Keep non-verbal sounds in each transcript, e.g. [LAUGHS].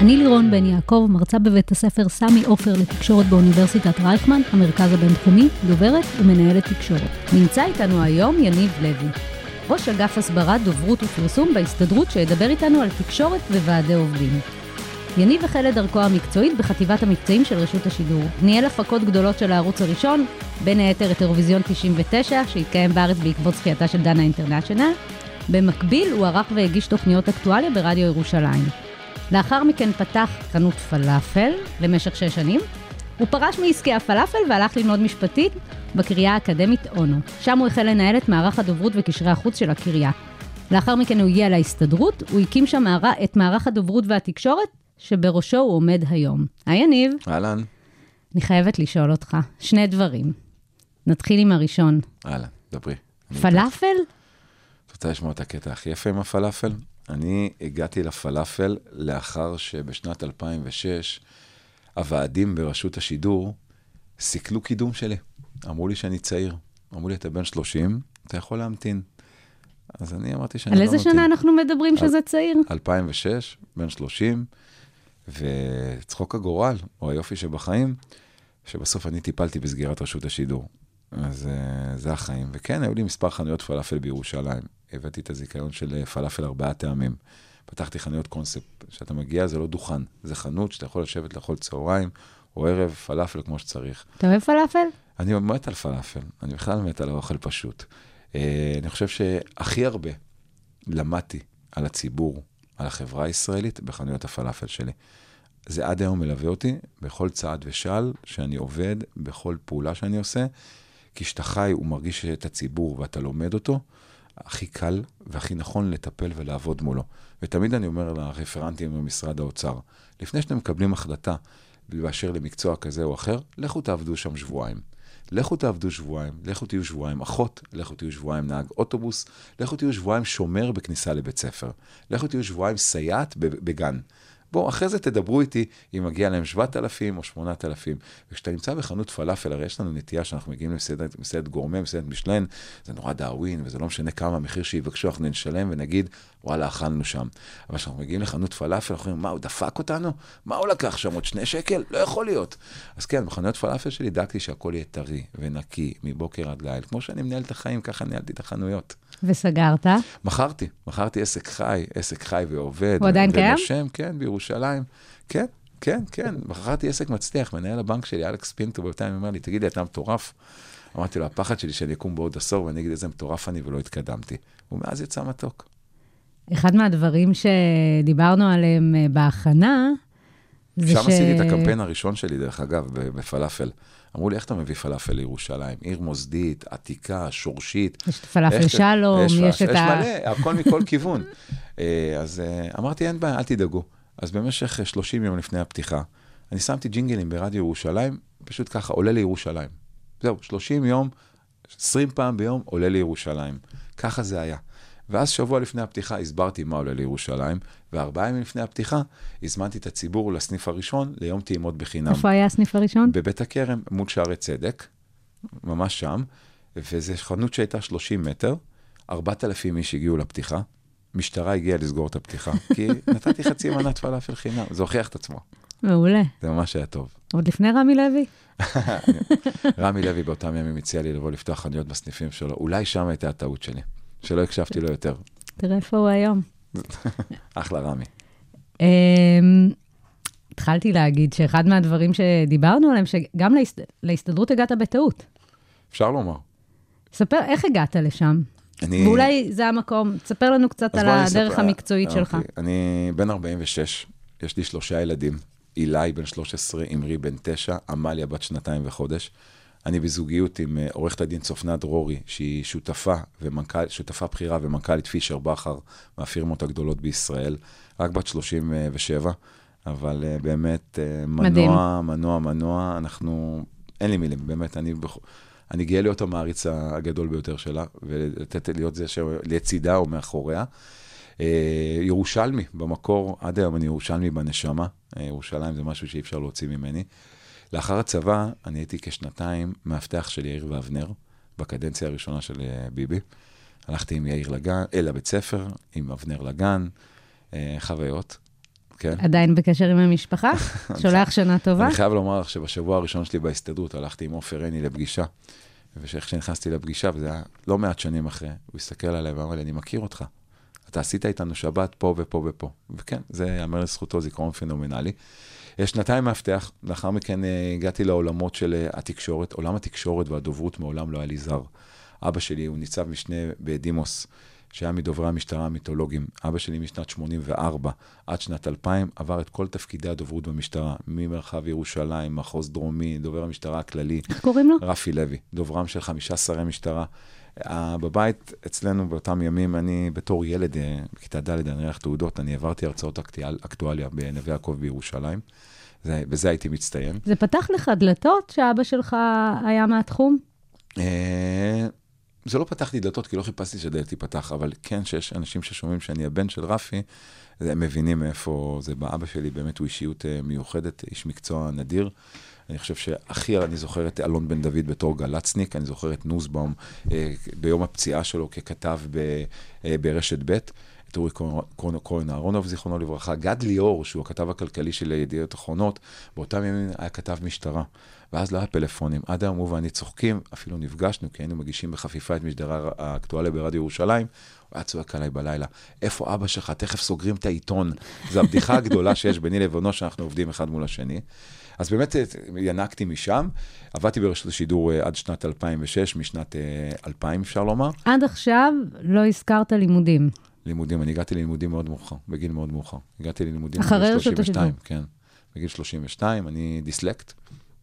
אני לירון בן יעקב, מרצה בבית הספר סמי עופר לתקשורת באוניברסיטת רייכמן, המרכז הבינתחומי, דוברת ומנהלת תקשורת. נמצא איתנו היום יניב לוי, ראש אגף הסברה, דוברות ופרסום בהסתדרות, שידבר איתנו על תקשורת וועדי עובדים. יניב החל את דרכו המקצועית בחטיבת המבצעים של רשות השידור. ניהל הפקות גדולות של הערוץ הראשון, בין היתר את אירוויזיון 99, שהתקיים בארץ בעקבות זכייתה של דנה אינטרנשיונל. במקביל הוא ערך והגיש תוכניות אקטואליה ברדיו ירושלים. לאחר מכן פתח חנות פלאפל למשך שש שנים. הוא פרש מעסקי הפלאפל והלך ללמוד משפטית בקריה האקדמית אונו. שם הוא החל לנהל את מערך הדוברות וקשרי החוץ של הקריה. לאחר מכן הוא הגיע להסתדרות, הוא הקים שם את מערך הדוברות והתקשורת, שבראשו הוא עומד היום. היי יניב, אהלן, אני חייבת לשאול אותך שני דברים. נתחיל עם הראשון. אהלן, דברי. פלאפל? את רוצה לשמוע את הקטע הכי יפה עם הפלאפל? אני הגעתי לפלאפל לאחר שבשנת 2006 הוועדים ברשות השידור סיכלו קידום שלי. אמרו לי שאני צעיר. אמרו לי, אתה בן 30, אתה יכול להמתין. אז אני אמרתי שאני על לא איזה ממתין. שנה אנחנו מדברים שזה צעיר? 2006, בן 30, וצחוק הגורל, או היופי שבחיים, שבסוף אני טיפלתי בסגירת רשות השידור. אז uh, זה החיים. וכן, היו לי מספר חנויות פלאפל בירושלים. הבאתי את הזיכיון של אה, פלאפל ארבעה טעמים. פתחתי חנויות קונספט. כשאתה מגיע זה לא דוכן, זה חנות שאתה יכול לשבת לאכול צהריים או ערב פלאפל כמו שצריך. אתה אוהב פלאפל? אני מת על פלאפל, אני בכלל מת על האוכל פשוט. אה, אני חושב שהכי הרבה למדתי על הציבור, על החברה הישראלית, בחנויות הפלאפל שלי. זה עד היום מלווה אותי בכל צעד ושעל שאני עובד, בכל פעולה שאני עושה, כי כשאתה חי ומרגיש את הציבור ואתה לומד אותו, הכי קל והכי נכון לטפל ולעבוד מולו. ותמיד אני אומר לרפרנטים במשרד האוצר, לפני שאתם מקבלים החלטה באשר למקצוע כזה או אחר, לכו תעבדו שם שבועיים. לכו תעבדו שבועיים, לכו תהיו שבועיים אחות, לכו תהיו שבועיים נהג אוטובוס, לכו תהיו שבועיים שומר בכניסה לבית ספר, לכו תהיו שבועיים סייעת בגן. בואו, אחרי זה תדברו איתי אם מגיע להם 7,000 או 8,000. וכשאתה נמצא בחנות פלאפל, הרי יש לנו נטייה שאנחנו מגיעים למסעדת מסעדת גורמה, מסעדת משלן, זה נורא דאווין, וזה לא משנה כמה המחיר שיבקשו, אנחנו נשלם ונגיד, וואלה, אכלנו שם. אבל כשאנחנו מגיעים לחנות פלאפל, אנחנו אומרים, מה, הוא דפק אותנו? מה הוא לקח שם, עוד שני שקל? לא יכול להיות. אז כן, בחנויות פלאפל שלי דאגתי שהכל יהיה טרי ונקי, מבוקר עד ליל. כמו שאני מנהל את החיים, ככה ניהלתי את החנויות. וסגרת? מכרתי, מכרתי עסק חי, עסק חי ועובד. הוא עדיין קיים? ובשם, כן, בירושלים. כן, כן, כן, מכרתי עסק מצליח, מנהל הבנק שלי, אלכס פינטו, בינתיים אומר לי, תגיד לי, אתה מטורף? אמרתי לו, הפחד שלי שאני אקום בעוד עשור ואני אגיד איזה מטורף אני ולא התקדמתי. ומאז יצא מתוק. אחד מהדברים שדיברנו עליהם אה, בהכנה, זה שם ש... עשיתי את הקמפיין הראשון שלי, דרך אגב, בפלאפל. אמרו לי, איך אתה מביא פלאפל לירושלים? עיר מוסדית, עתיקה, שורשית. יש את פלאפל שלום, יש, יש את יש ה... מלא, [LAUGHS] הכל מכל כיוון. אה, אז אה, אמרתי, אין בעיה, אל תדאגו. אז במשך אה, 30 יום לפני הפתיחה, אני שמתי ג'ינגלים ברדיו ירושלים, פשוט ככה, עולה לירושלים. זהו, 30 יום, 20 פעם ביום, עולה לירושלים. ככה זה היה. ואז שבוע לפני הפתיחה הסברתי מה עולה לירושלים, וארבעה ימים לפני הפתיחה הזמנתי את הציבור לסניף הראשון ליום טעימות בחינם. איפה היה הסניף הראשון? בבית הכרם, מול שערי צדק, ממש שם, וזו חנות שהייתה 30 מטר, 4,000 איש הגיעו לפתיחה, משטרה הגיעה לסגור את הפתיחה, כי [LAUGHS] נתתי חצי מנת פלאפל חינם, זה הוכיח את עצמו, מעולה. זה ממש היה טוב. עוד לפני רמי לוי? [LAUGHS] רמי לוי באותם ימים הציע לי לבוא לפתוח חנויות בסניפים שלו, אולי שם הייתה הטעות שלי, שלא הקשבתי לו יותר. תראה איפה הוא היום. [LAUGHS] אחלה רמי. אמ, התחלתי להגיד שאחד מהדברים שדיברנו עליהם, שגם להסת... להסתדרות הגעת בטעות. אפשר לומר. ספר איך הגעת לשם. אני... ואולי זה המקום, תספר לנו קצת על הדרך אספר- המקצועית אוקיי. שלך. אני בן 46, יש לי שלושה ילדים, אילי בן 13, אמרי בן 9, עמליה בת שנתיים וחודש. אני בזוגיות עם אה, עורכת הדין צופנה דרורי, שהיא שותפה, ומנכ"ל, שותפה בכירה ומנכ"לית פישר בכר, מהפירמות הגדולות בישראל, רק בת 37. אבל אה, באמת, אה, מדהים. מנוע, מנוע, מנוע, אנחנו, אין לי מילים, באמת, אני, בכ- אני גאה להיות המעריץ הגדול ביותר שלה, ולתת להיות זה שלצידה או מאחוריה. ירושלמי, במקור, עד היום אני ירושלמי בנשמה, ירושלים זה משהו שאי אפשר להוציא ממני. לאחר הצבא, אני הייתי כשנתיים מאבטח של יאיר ואבנר, בקדנציה הראשונה של אה, ביבי. הלכתי עם יאיר לגן, אה, לבית ספר, עם אבנר לגן, אה, חוויות, כן. עדיין בקשר עם המשפחה? [LAUGHS] שולח שנה טובה? אני חייב לומר לך שבשבוע הראשון שלי בהסתדרות הלכתי עם עופר עיני לפגישה, ואיך שנכנסתי לפגישה, וזה היה לא מעט שנים אחרי, הוא הסתכל עליי ואמר לי, אני מכיר אותך. אתה עשית איתנו שבת פה ופה ופה. וכן, זה ייאמר לזכותו זיכרון פנומנלי. שנתיים מאבטח, לאחר מכן אה, הגעתי לעולמות של אה, התקשורת. עולם התקשורת והדוברות מעולם לא היה לי זר. אבא שלי הוא ניצב משנה בדימוס, שהיה מדוברי המשטרה המיתולוגיים. אבא שלי משנת 84 עד שנת 2000 עבר את כל תפקידי הדוברות במשטרה, ממרחב ירושלים, מחוז דרומי, דובר המשטרה הכללי, איך קוראים לו? רפי לוי, דוברם של חמישה שרי משטרה. אה, בבית אצלנו באותם ימים, אני בתור ילד, אה, בכיתה ד', אני ריח תעודות, אני העברתי הרצאות אקטואליה בנווה יעקב בירושלים, זה, בזה הייתי מצטיין. זה פתח לך דלתות שאבא שלך היה מהתחום? אה, זה לא פתח לי דלתות, כי לא חיפשתי שהדלת תיפתח, אבל כן שיש אנשים ששומעים שאני הבן של רפי, הם מבינים מאיפה זה בא. אבא שלי באמת הוא אישיות מיוחדת, איש מקצוע נדיר. אני חושב שהכי אני זוכר את אלון בן דוד בתור גל"צניק, אני זוכר את נוסבאום אה, ביום הפציעה שלו ככתב ב, אה, ברשת ב', את אורי כהן- אהרונוב, זיכרונו לברכה, גד ליאור, שהוא הכתב הכלכלי של ידיעות אחרונות, באותם ימים היה כתב משטרה. ואז לא היה פלאפונים. עד היום הוא ואני צוחקים, אפילו נפגשנו, כי היינו מגישים בחפיפה את משדר האקטואליה ברדיו ירושלים. הוא היה צועק עליי בלילה, איפה אבא שלך? תכף סוגרים את העיתון. זו הבדיחה [LAUGHS] הגדולה שיש ביני לבינו, שאנחנו עובדים אחד מול השני. אז באמת אה, ינקתי משם, עבדתי ברשות השידור אה, עד שנת 2006, משנת אה, 2000 אפשר לומר. עד עכשיו לא הזכרת לימודים. לימודים, אני הגעתי ללימודים מאוד מאוחר, בגיל מאוד מאוחר. הגעתי ללימודים אחרי רשות 32, השידור. כן. בגיל 32, אני דיסלקט.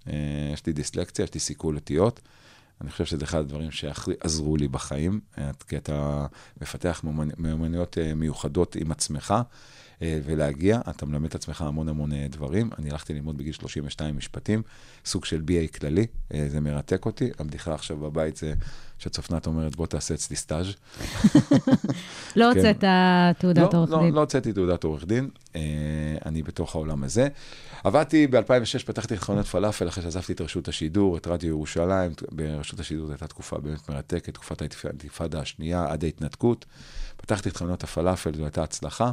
אה, יש לי דיסלקציה, יש לי סיכול אותיות. אני חושב שזה אחד הדברים שהכי עזרו לי בחיים, אה, כי אתה מפתח מיומנ- מיומנויות אה, מיוחדות עם עצמך, ולהגיע, אתה מלמד את עצמך המון המון דברים. אני הלכתי ללמוד בגיל 32 משפטים, סוג של BA כללי, זה מרתק אותי. הבדיחה עכשיו בבית זה שצופנת אומרת, בוא תעשה אצלי סטאז'. [LAUGHS] לא כן. הוצאת תעודת לא, עורך לא, דין. לא הוצאתי תעודת עורך דין, אני בתוך העולם הזה. עבדתי ב-2006, פתחתי חנות פלאפל אחרי שעזבתי את רשות השידור, את רדיו ירושלים. ברשות השידור זו הייתה תקופה באמת מרתקת, תקופת האינתיפאדה השנייה עד ההתנתקות. פתחתי את חנות הפלאפל, זו הייתה הצלחה.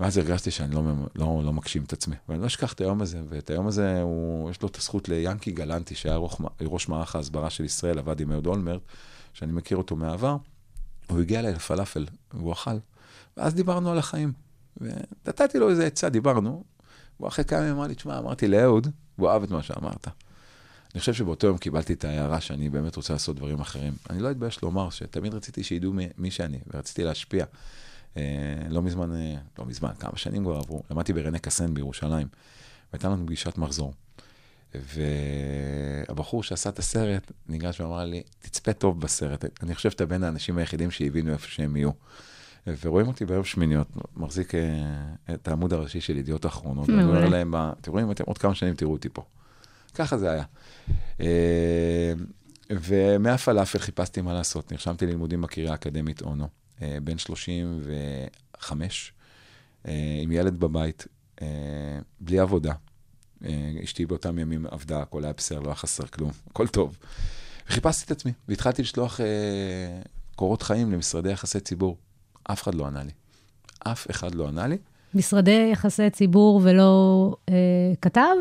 ואז הרגשתי שאני לא, לא, לא מגשים את עצמי. ואני לא אשכח את היום הזה, ואת היום הזה, הוא, יש לו את הזכות ליאנקי גלנטי, שהיה ראש, ראש מערך ההסברה של ישראל, עבד עם אהוד אולמרט, שאני מכיר אותו מהעבר. הוא הגיע אליי לפלאפל, והוא אכל. ואז דיברנו על החיים. ונתתי לו איזה עצה, דיברנו. הוא אחרי כמה ימים אמר לי, תשמע, אמרתי לאהוד, והוא אהב את מה שאמרת. אני חושב שבאותו יום קיבלתי את ההערה שאני באמת רוצה לעשות דברים אחרים. אני לא אתבייש לומר שתמיד רציתי שידעו מי, מי שאני, ורציתי להשפיע. אה, לא מזמן, אה, לא מזמן, כמה שנים כבר עברו, למדתי ברנה קסן בירושלים, והייתה לנו פגישת מחזור. והבחור שעשה את הסרט ניגש ואמר לי, תצפה טוב בסרט, אני חושב שאתה בין האנשים היחידים שהבינו איפה שהם יהיו. ורואים אותי בערב שמיניות, מחזיק אה, את העמוד הראשי של ידיעות אחרונות. ואני. אומר להם, אתם רואים, אתם עוד כמה שנים תראו אותי פה. ככה זה היה. אה, ומהפלאפל חיפשתי מה לעשות, נרשמתי ללימודים בקריה האקדמית אונו, אה, בן 35, אה, עם ילד בבית, בלי עבודה. אשתי באותם ימים עבדה, הכל היה בסדר, לא היה חסר כלום, הכל טוב. וחיפשתי את עצמי, והתחלתי לשלוח קורות חיים למשרדי יחסי ציבור. אף אחד לא ענה לי. אף אחד לא ענה לי. משרדי יחסי ציבור ולא אה, כתב?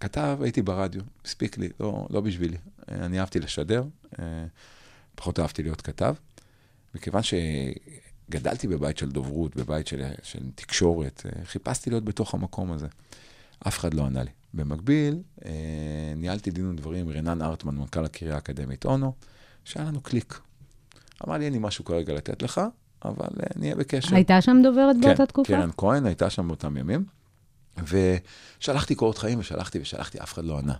כתב, הייתי ברדיו, הספיק לי, לא, לא בשבילי. אני אהבתי לשדר, אה, פחות אהבתי להיות כתב. מכיוון שגדלתי בבית של דוברות, בבית של, של תקשורת, אה, חיפשתי להיות בתוך המקום הזה. אף אחד לא ענה לי. במקביל, אה, ניהלתי דין ודברים עם רנן ארטמן, מנכ"ל הקריה האקדמית אונו, שהיה לנו קליק. אמר לי, אין לי משהו כרגע לתת לך, אבל אה, נהיה בקשר. הייתה שם דוברת באותה כן, תקופה? קרן כהן הייתה שם באותם ימים, ושלחתי קורות חיים ושלחתי ושלחתי, אף אחד לא ענה.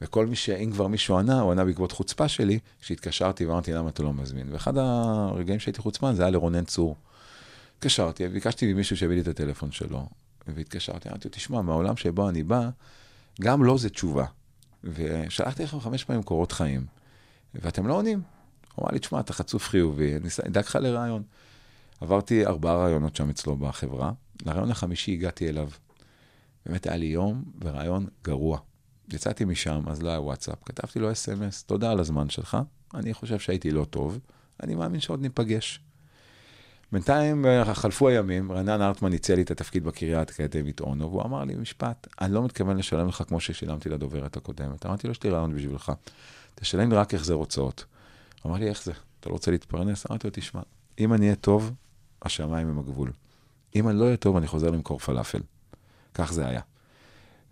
וכל מי ש... אם כבר מישהו ענה, הוא ענה בעקבות חוצפה שלי, שהתקשרתי ואמרתי, למה אתה לא מזמין? ואחד הרגעים שהייתי חוצפן זה היה לרונן צור. התקשרתי, ביקשתי ממישהו שיביא לי את הטלפון שלו, והתקשרתי, אמרתי לו, תשמע, מהעולם שבו אני בא, גם לא זה תשובה. ושלחתי לכם חמש פעמים קורות חיים, ואתם לא עונים. הוא אמר לי, תשמע, אתה חצוף חיובי, אני אדאג לך לרעיון. עברתי ארבעה רעיונות שם אצלו בחברה. לרעיון החמישי הגעתי אליו. באמת היה לי יום ורעיון גרוע. יצאתי משם, אז לא היה וואטסאפ. כתבתי לו אס.אם.אס, תודה על הזמן שלך, אני חושב שהייתי לא טוב, אני מאמין שעוד ניפגש. בינתיים אה, חלפו הימים, רנן ארטמן הציע לי את התפקיד בקריה האקדמית אונו, והוא אמר לי משפט, אני לא מתכוון לשלם לך כמו ששילמתי לדוברת הקודמת. אמרתי לו, יש לי רעיון בשבילך, תשלם רק החזר הוצאות. אמר לי, איך זה? אתה לא רוצה להתפרנס? אמרתי לו, תשמע, אם אני אהיה טוב, השמיים הם הגבול. אם אני לא אהיה טוב, אני חוזר למכור פלאפל. כך זה היה.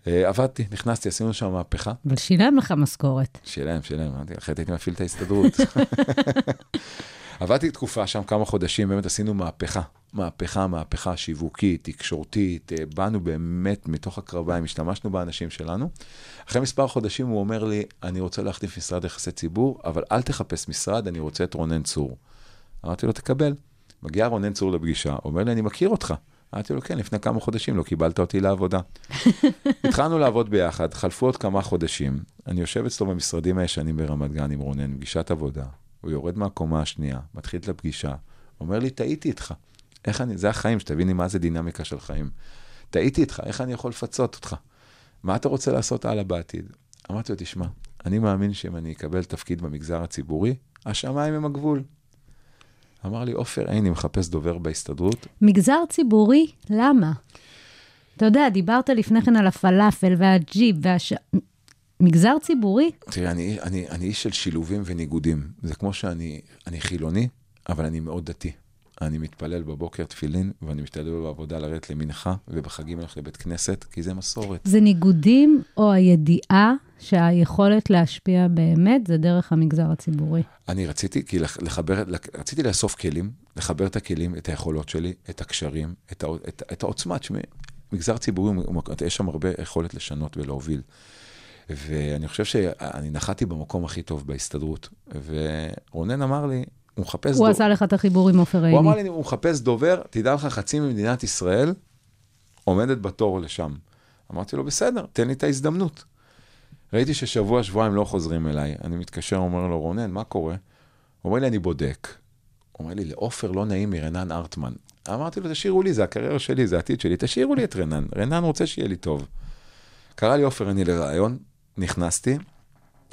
אה, עבדתי, נכנסתי, עשינו שם מהפכה. אבל שילם לך משכורת. שילם, שילם, אחרת הייתי מפעיל את ההסתדרות. [LAUGHS] עבדתי תקופה שם, כמה חודשים, באמת עשינו מהפכה. מהפכה, מהפכה שיווקית, תקשורתית, אה, באנו באמת מתוך הקרביים, השתמשנו באנשים שלנו. אחרי מספר חודשים הוא אומר לי, אני רוצה להחליף משרד יחסי ציבור, אבל אל תחפש משרד, אני רוצה את רונן צור. אמרתי לו, תקבל. מגיע רונן צור לפגישה, אומר לי, אני מכיר אותך. אמרתי לו, כן, לפני כמה חודשים לא קיבלת אותי לעבודה. [LAUGHS] התחלנו לעבוד ביחד, חלפו עוד כמה חודשים. אני יושב אצלו במשרדים הישנים ברמת גן עם רונן, פגישת עבודה. הוא יורד מהקומה השנייה, מתחיל את הפגישה, אומר לי, טעיתי איתך. איך אני, זה החיים, שתביני מה זה דינמיקה של חיים. טעיתי איתך, איך אני יכול לפצות אותך? מה אתה רוצה לעשות הלאה בעתיד? אמרתי לו, תשמע, אני מאמין שאם אני אקבל תפקיד במגזר הציבורי, השמיים הם הגבול. אמר לי, עופר עיני מחפש דובר בהסתדרות, מגזר ציבורי, למה? אתה יודע, דיברת לפני כן על הפלאפל והג'יפ והש... מגזר ציבורי? תראה, אני, אני, אני איש של שילובים וניגודים. זה כמו שאני אני חילוני, אבל אני מאוד דתי. אני מתפלל בבוקר תפילין, ואני משתדל בעבודה לרדת למנחה, ובחגים הולך לבית כנסת, כי זה מסורת. זה ניגודים או הידיעה שהיכולת להשפיע באמת זה דרך המגזר הציבורי? אני רציתי, כי לח- לחבר, רציתי לאסוף כלים, לחבר את הכלים, את היכולות שלי, את הקשרים, את, הע- את, את העוצמה. תשמעי, מגזר ציבורי, יש שם הרבה יכולת לשנות ולהוביל. ואני חושב שאני נחתי במקום הכי טוב בהסתדרות. ורונן אמר לי, הוא מחפש... הוא דו- עשה לך את החיבור עם עופר הוא עיני. אמר לי, הוא מחפש דובר, תדע לך, חצי ממדינת ישראל עומדת בתור לשם. אמרתי לו, בסדר, תן לי את ההזדמנות. ראיתי ששבוע, שבועיים לא חוזרים אליי. אני מתקשר, אומר לו, רונן, מה קורה? הוא אומר לי, אני בודק. הוא אומר לי, לעופר לא נעים מרנן ארטמן. אמרתי לו, תשאירו לי, זה הקריירה שלי, זה העתיד שלי, תשאירו לי את רנן. רנן רוצה שיהיה לי טוב. קרא לי עופר אני לרעיון, נכנסתי,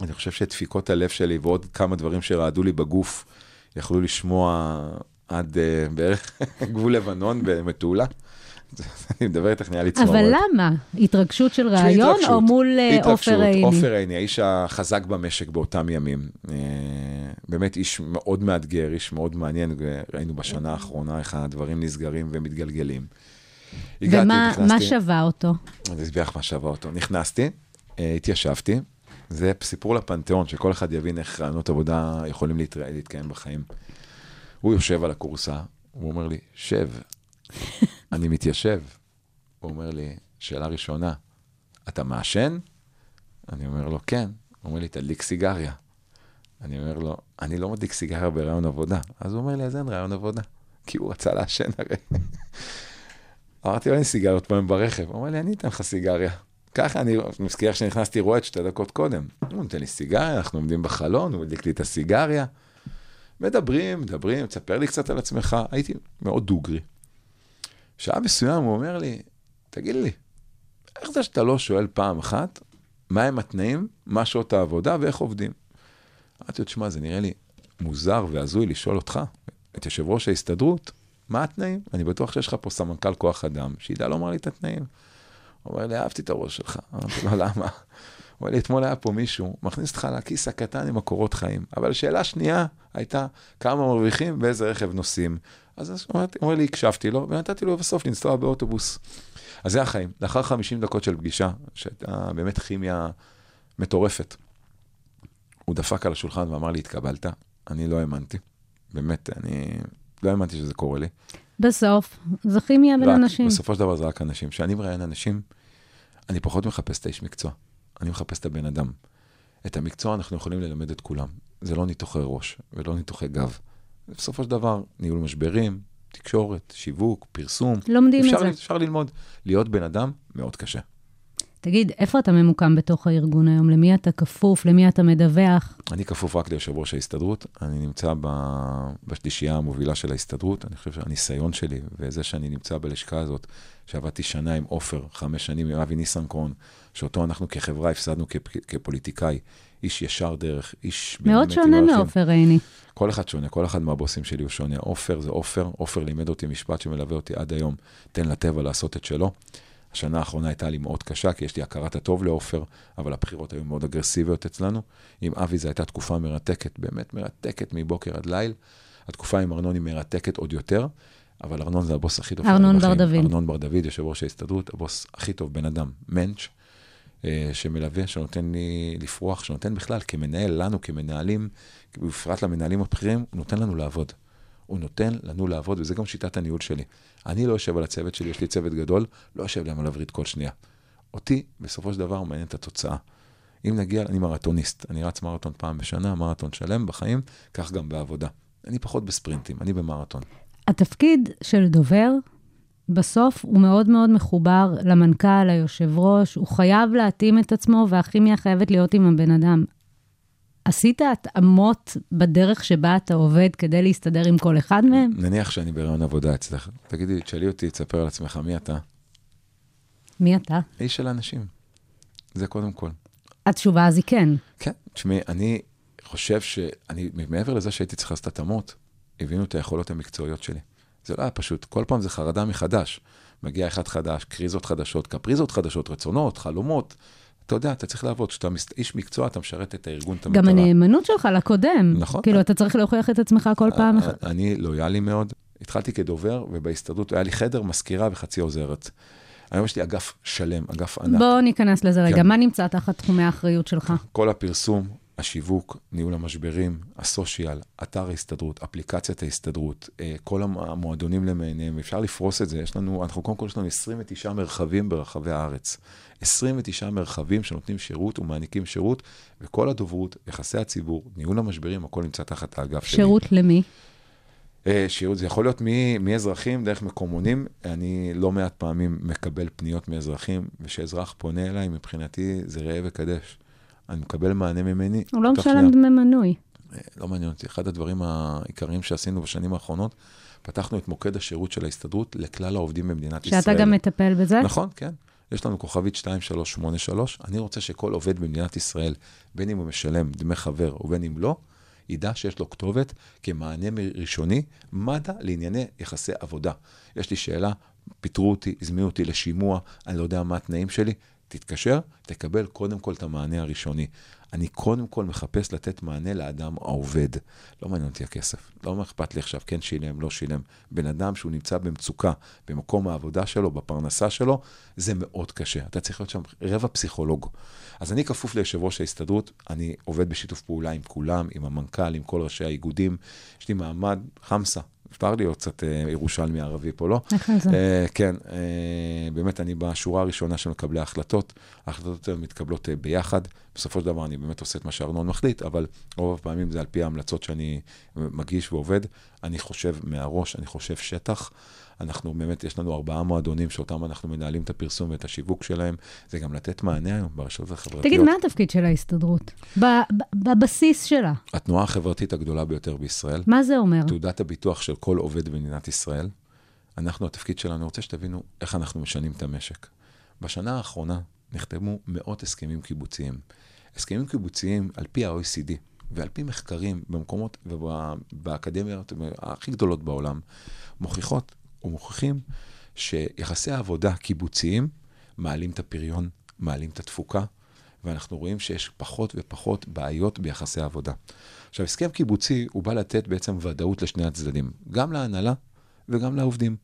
אני חושב שדפיקות הלב שלי ועוד כמה דברים שרעדו לי בגוף, יכלו לשמוע עד uh, בערך [LAUGHS] גבול לבנון במטולה. אני מדבר איתך, נהיה לי צמרמורת. אבל למה? התרגשות של רעיון התרגשות. או מול אה, התרגשות. עופר עיני? עופר עיני, האיש החזק במשק באותם ימים. אה, באמת איש מאוד מאתגר, איש מאוד מעניין, וראינו בשנה האחרונה איך הדברים נסגרים ומתגלגלים. הגעתי, ומה מה נכנסתי, שווה אותו? אני אסביר לך מה שווה אותו. נכנסתי, התיישבתי, זה סיפור לפנתיאון, שכל אחד יבין איך רעיונות עבודה יכולים להתרא- להתקיים בחיים. הוא יושב על הכורסה, הוא אומר לי, שב. [LAUGHS] אני מתיישב. הוא אומר לי, שאלה ראשונה, אתה מעשן? אני אומר לו, כן. הוא אומר לי, תדליק סיגריה. אני אומר לו, אני לא מדליק סיגריה ברעיון עבודה. אז הוא אומר לי, אז אין רעיון עבודה. כי הוא רצה לעשן הרי. [LAUGHS] אמרתי לו, אין סיגריות פעם ברכב. הוא אומר לי, אני אתן לך סיגריה. ככה אני מזכיר שנכנסתי רועד שתי דקות קודם. הוא נותן לי סיגריה, אנחנו עומדים בחלון, הוא הדליק לי את הסיגריה. מדברים, מדברים, תספר לי קצת על עצמך. הייתי מאוד דוגרי. שעה מסוים הוא אומר לי, תגיד לי, איך זה שאתה לא שואל פעם אחת, מהם התנאים, מה שעות העבודה ואיך עובדים? אמרתי לו, תשמע, זה נראה לי מוזר והזוי לשאול אותך, את יושב ראש ההסתדרות, מה התנאים? אני בטוח שיש לך פה סמנכ"ל כוח אדם, שידע לומר לי את התנאים. הוא אומר לי, אהבתי את הראש שלך. אמרתי לו, למה? הוא אומר לי, אתמול היה פה מישהו, מכניס אותך לכיס הקטן עם הקורות חיים. אבל שאלה שנייה הייתה, כמה מרוויחים ואיזה רכב נוסעים. אז הוא אומר- לי, הקשבתי לו, ונתתי לו בסוף לנסוע באוטובוס. אז זה החיים. לאחר 50 דקות של פגישה, שהייתה באמת כימיה מטורפת, הוא דפק על השולחן ואמר לי, התקבלת. אני לא האמנתי. באמת, אני לא האמנתי שזה קורה לי. בסוף, זה כימיה בין אנשים. בסופו של דבר זה רק אנשים. כשאני מראיין אנשים, אני פחות מחפש את האיש מקצוע. אני מחפש את הבן אדם. את המקצוע אנחנו יכולים ללמד את כולם. זה לא ניתוחי ראש ולא ניתוחי גב. בסופו של דבר, ניהול משברים, תקשורת, שיווק, פרסום. לומדים אפשר, את זה. אפשר ללמוד. להיות בן אדם, מאוד קשה. תגיד, איפה אתה ממוקם בתוך הארגון היום? למי אתה כפוף? למי אתה מדווח? אני כפוף רק ליושב ראש ההסתדרות, אני נמצא ב- בשלישייה המובילה של ההסתדרות, אני חושב שהניסיון שלי, וזה שאני נמצא בלשכה הזאת, שעבדתי שנה עם עופר, חמש שנים עם אבי ניסנקורן, שאותו אנחנו כחברה הפסדנו כפ- כפוליטיקאי, איש ישר דרך, איש מאוד שונה. מעופר עיני. כל אחד שונה, כל אחד מהבוסים שלי הוא שונה. עופר זה עופר, עופר לימד אותי משפט שמלווה אותי עד היום, תן לטבע לעשות את שלו. השנה האחרונה הייתה לי מאוד קשה, כי יש לי הכרת הטוב לעופר, אבל הבחירות היו מאוד אגרסיביות אצלנו. עם אבי זו הייתה תקופה מרתקת, באמת מרתקת מבוקר עד ליל. התקופה עם ארנון היא מרתקת עוד יותר, אבל ארנון זה הבוס הכי טוב ארנון. בר דוד. ארנון בר דוד, יושב ראש ההסתדרות, הבוס הכי טוב, בן אדם, מענץ', אה, שמלווה, שנותן לי לפרוח, שנותן בכלל כמנהל, לנו כמנהלים, בפרט למנהלים הבכירים, הוא נותן לנו לעבוד. הוא נותן לנו לעבוד, וזה גם שיטת הניהול שלי. אני לא יושב על הצוות שלי, יש לי צוות גדול, לא יושב להם על הברית כל שנייה. אותי, בסופו של דבר, מעניין את התוצאה. אם נגיע, אני מרתוניסט, אני רץ מרתון פעם בשנה, מרתון שלם בחיים, כך גם בעבודה. אני פחות בספרינטים, אני במרתון. התפקיד של דובר, בסוף הוא מאוד מאוד מחובר למנכ"ל, ליושב ראש, הוא חייב להתאים את עצמו, והכימיה חייבת להיות עם הבן אדם. עשית התאמות בדרך שבה אתה עובד כדי להסתדר עם כל אחד מהם? נניח שאני בהיריון עבודה אצלך, תגידי, תשאלי אותי, תספר על עצמך, מי אתה? מי אתה? איש של אנשים. זה קודם כל. התשובה אז היא כן. כן, תשמעי, אני חושב שאני, מעבר לזה שהייתי צריך לעשות התאמות, הבינו את היכולות המקצועיות שלי. זה לא היה פשוט, כל פעם זה חרדה מחדש. מגיע אחד חדש, קריזות חדשות, קפריזות חדשות, רצונות, חלומות. אתה יודע, אתה צריך לעבוד, כשאתה איש מקצוע, אתה משרת את הארגון, את המטרה. גם הנאמנות שלך לקודם. נכון. כאילו, אתה צריך להוכיח את עצמך כל פעם. אה, אני לויאלי מאוד. התחלתי כדובר, ובהסתדרות היה לי חדר, מזכירה וחצי עוזרת. היום יש לי אגף שלם, אגף ענק. בוא ניכנס לזה רגע. כן. מה נמצא תחת תחומי האחריות שלך? כל הפרסום, השיווק, ניהול המשברים, הסושיאל, אתר ההסתדרות, אפליקציית ההסתדרות, אה, כל המ- המועדונים למיניהם, אפשר לפרוס את זה. יש לנו, אנחנו קודם כל יש לנו 29 מרחבים ברחבי הארץ. 29 מרחבים שנותנים שירות ומעניקים שירות, וכל הדוברות, יחסי הציבור, ניהול המשברים, הכל נמצא תחת האגף שלי. שירות למי? אה, שירות, זה יכול להיות מ- מאזרחים דרך מקומונים. אני לא מעט פעמים מקבל פניות מאזרחים, וכשאזרח פונה אליי, מבחינתי זה ראה וקדש. אני מקבל מענה ממני. הוא לא משלם. דמי מנוי. אה, לא מעניין אותי. אחד הדברים העיקריים שעשינו בשנים האחרונות, פתחנו את מוקד השירות של ההסתדרות לכלל העובדים במדינת ישראל. שאתה גם מטפל בזה? נכון, כן. יש לנו כוכבית 2383. אני רוצה שכל עובד במדינת ישראל, בין אם הוא משלם דמי חבר ובין אם לא, ידע שיש לו כתובת כמענה ראשוני, מד"א לענייני יחסי עבודה. יש לי שאלה, פיטרו אותי, הזמינו אותי לשימוע, אני לא יודע מה התנאים שלי, תתקשר, תקבל קודם כל את המענה הראשוני. אני קודם כל מחפש לתת מענה לאדם העובד. לא מעניין אותי הכסף, לא אכפת לי עכשיו, כן שילם, לא שילם. בן אדם שהוא נמצא במצוקה במקום העבודה שלו, בפרנסה שלו, זה מאוד קשה. אתה צריך להיות שם רבע פסיכולוג. אז אני כפוף ליושב ראש ההסתדרות, אני עובד בשיתוף פעולה עם כולם, עם המנכ"ל, עם כל ראשי האיגודים. יש לי מעמד חמסה. מותר להיות קצת אה, ירושלמי ערבי פה, לא? איך זה? אה, כן, אה, באמת, אני בשורה הראשונה של מקבלי ההחלטות. ההחלטות מתקבלות ביחד. בסופו של דבר אני באמת עושה את מה שארנון מחליט, אבל רוב הפעמים זה על פי ההמלצות שאני מגיש ועובד. אני חושב מהראש, אני חושב שטח. אנחנו באמת, יש לנו ארבעה מועדונים שאותם אנחנו מנהלים את הפרסום ואת השיווק שלהם. זה גם לתת מענה היום ברשתות החברתיות. תגיד, מה התפקיד של ההסתדרות? בבסיס שלה. התנועה החברתית הגדולה ביותר בישראל. מה זה אומר? תעודת הביטוח של כל עובד במדינת ישראל. אנחנו, התפקיד שלנו, אני רוצה שתבינו איך אנחנו משנים את המשק. בשנה האחרונה נחתמו מאות הסכמים קיבוציים. הסכמים קיבוציים על פי ה-OECD ועל פי מחקרים במקומות ובאקדמיות הכי גדולות בעולם, מוכיחות ומוכיחים שיחסי העבודה הקיבוציים מעלים את הפריון, מעלים את התפוקה, ואנחנו רואים שיש פחות ופחות בעיות ביחסי עבודה. עכשיו, הסכם קיבוצי, הוא בא לתת בעצם ודאות לשני הצדדים, גם להנהלה וגם לעובדים.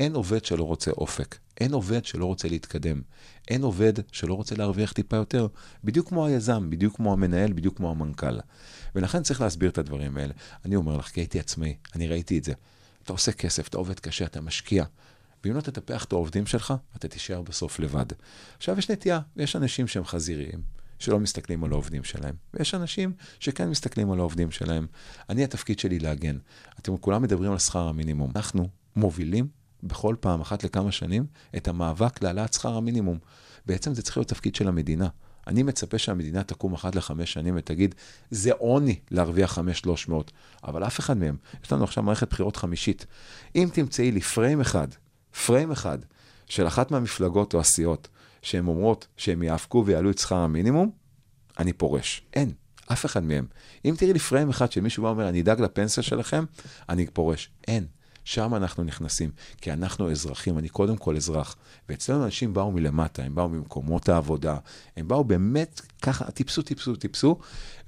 אין עובד שלא רוצה אופק, אין עובד שלא רוצה להתקדם, אין עובד שלא רוצה להרוויח טיפה יותר, בדיוק כמו היזם, בדיוק כמו המנהל, בדיוק כמו המנכ"ל. ולכן צריך להסביר את הדברים האלה. אני אומר לך, כי הייתי עצמאי, אני ראיתי את זה. אתה עושה כסף, אתה עובד קשה, אתה משקיע. ואם לא תטפח את העובדים שלך, אתה תישאר בסוף לבד. עכשיו, יש נטייה, יש אנשים שהם חזיריים, שלא מסתכלים על העובדים שלהם, ויש אנשים שכן מסתכלים על העובדים שלהם. אני, התפקיד שלי להגן. אתם כולם מדברים על שכר המינימום. אנחנו מובילים בכל פעם, אחת לכמה שנים, את המאבק להעלאת שכר המינימום. בעצם זה צריך להיות תפקיד של המדינה. אני מצפה שהמדינה תקום אחת לחמש שנים ותגיד, זה עוני להרוויח חמש שלוש מאות, אבל אף אחד מהם, יש לנו עכשיו מערכת בחירות חמישית. אם תמצאי לי פריים אחד, פריים אחד, של אחת מהמפלגות או הסיעות, שהן אומרות שהם יאבקו ויעלו את שכר המינימום, אני פורש. אין, אף אחד מהם. אם תראי לי פריים אחד שמישהו בא ואומר, אני אדאג לפנסיה שלכם, אני פורש. אין. שם אנחנו נכנסים, כי אנחנו אזרחים, אני קודם כל אזרח. ואצלנו אנשים באו מלמטה, הם באו ממקומות העבודה, הם באו באמת ככה, טיפסו, טיפסו, טיפסו,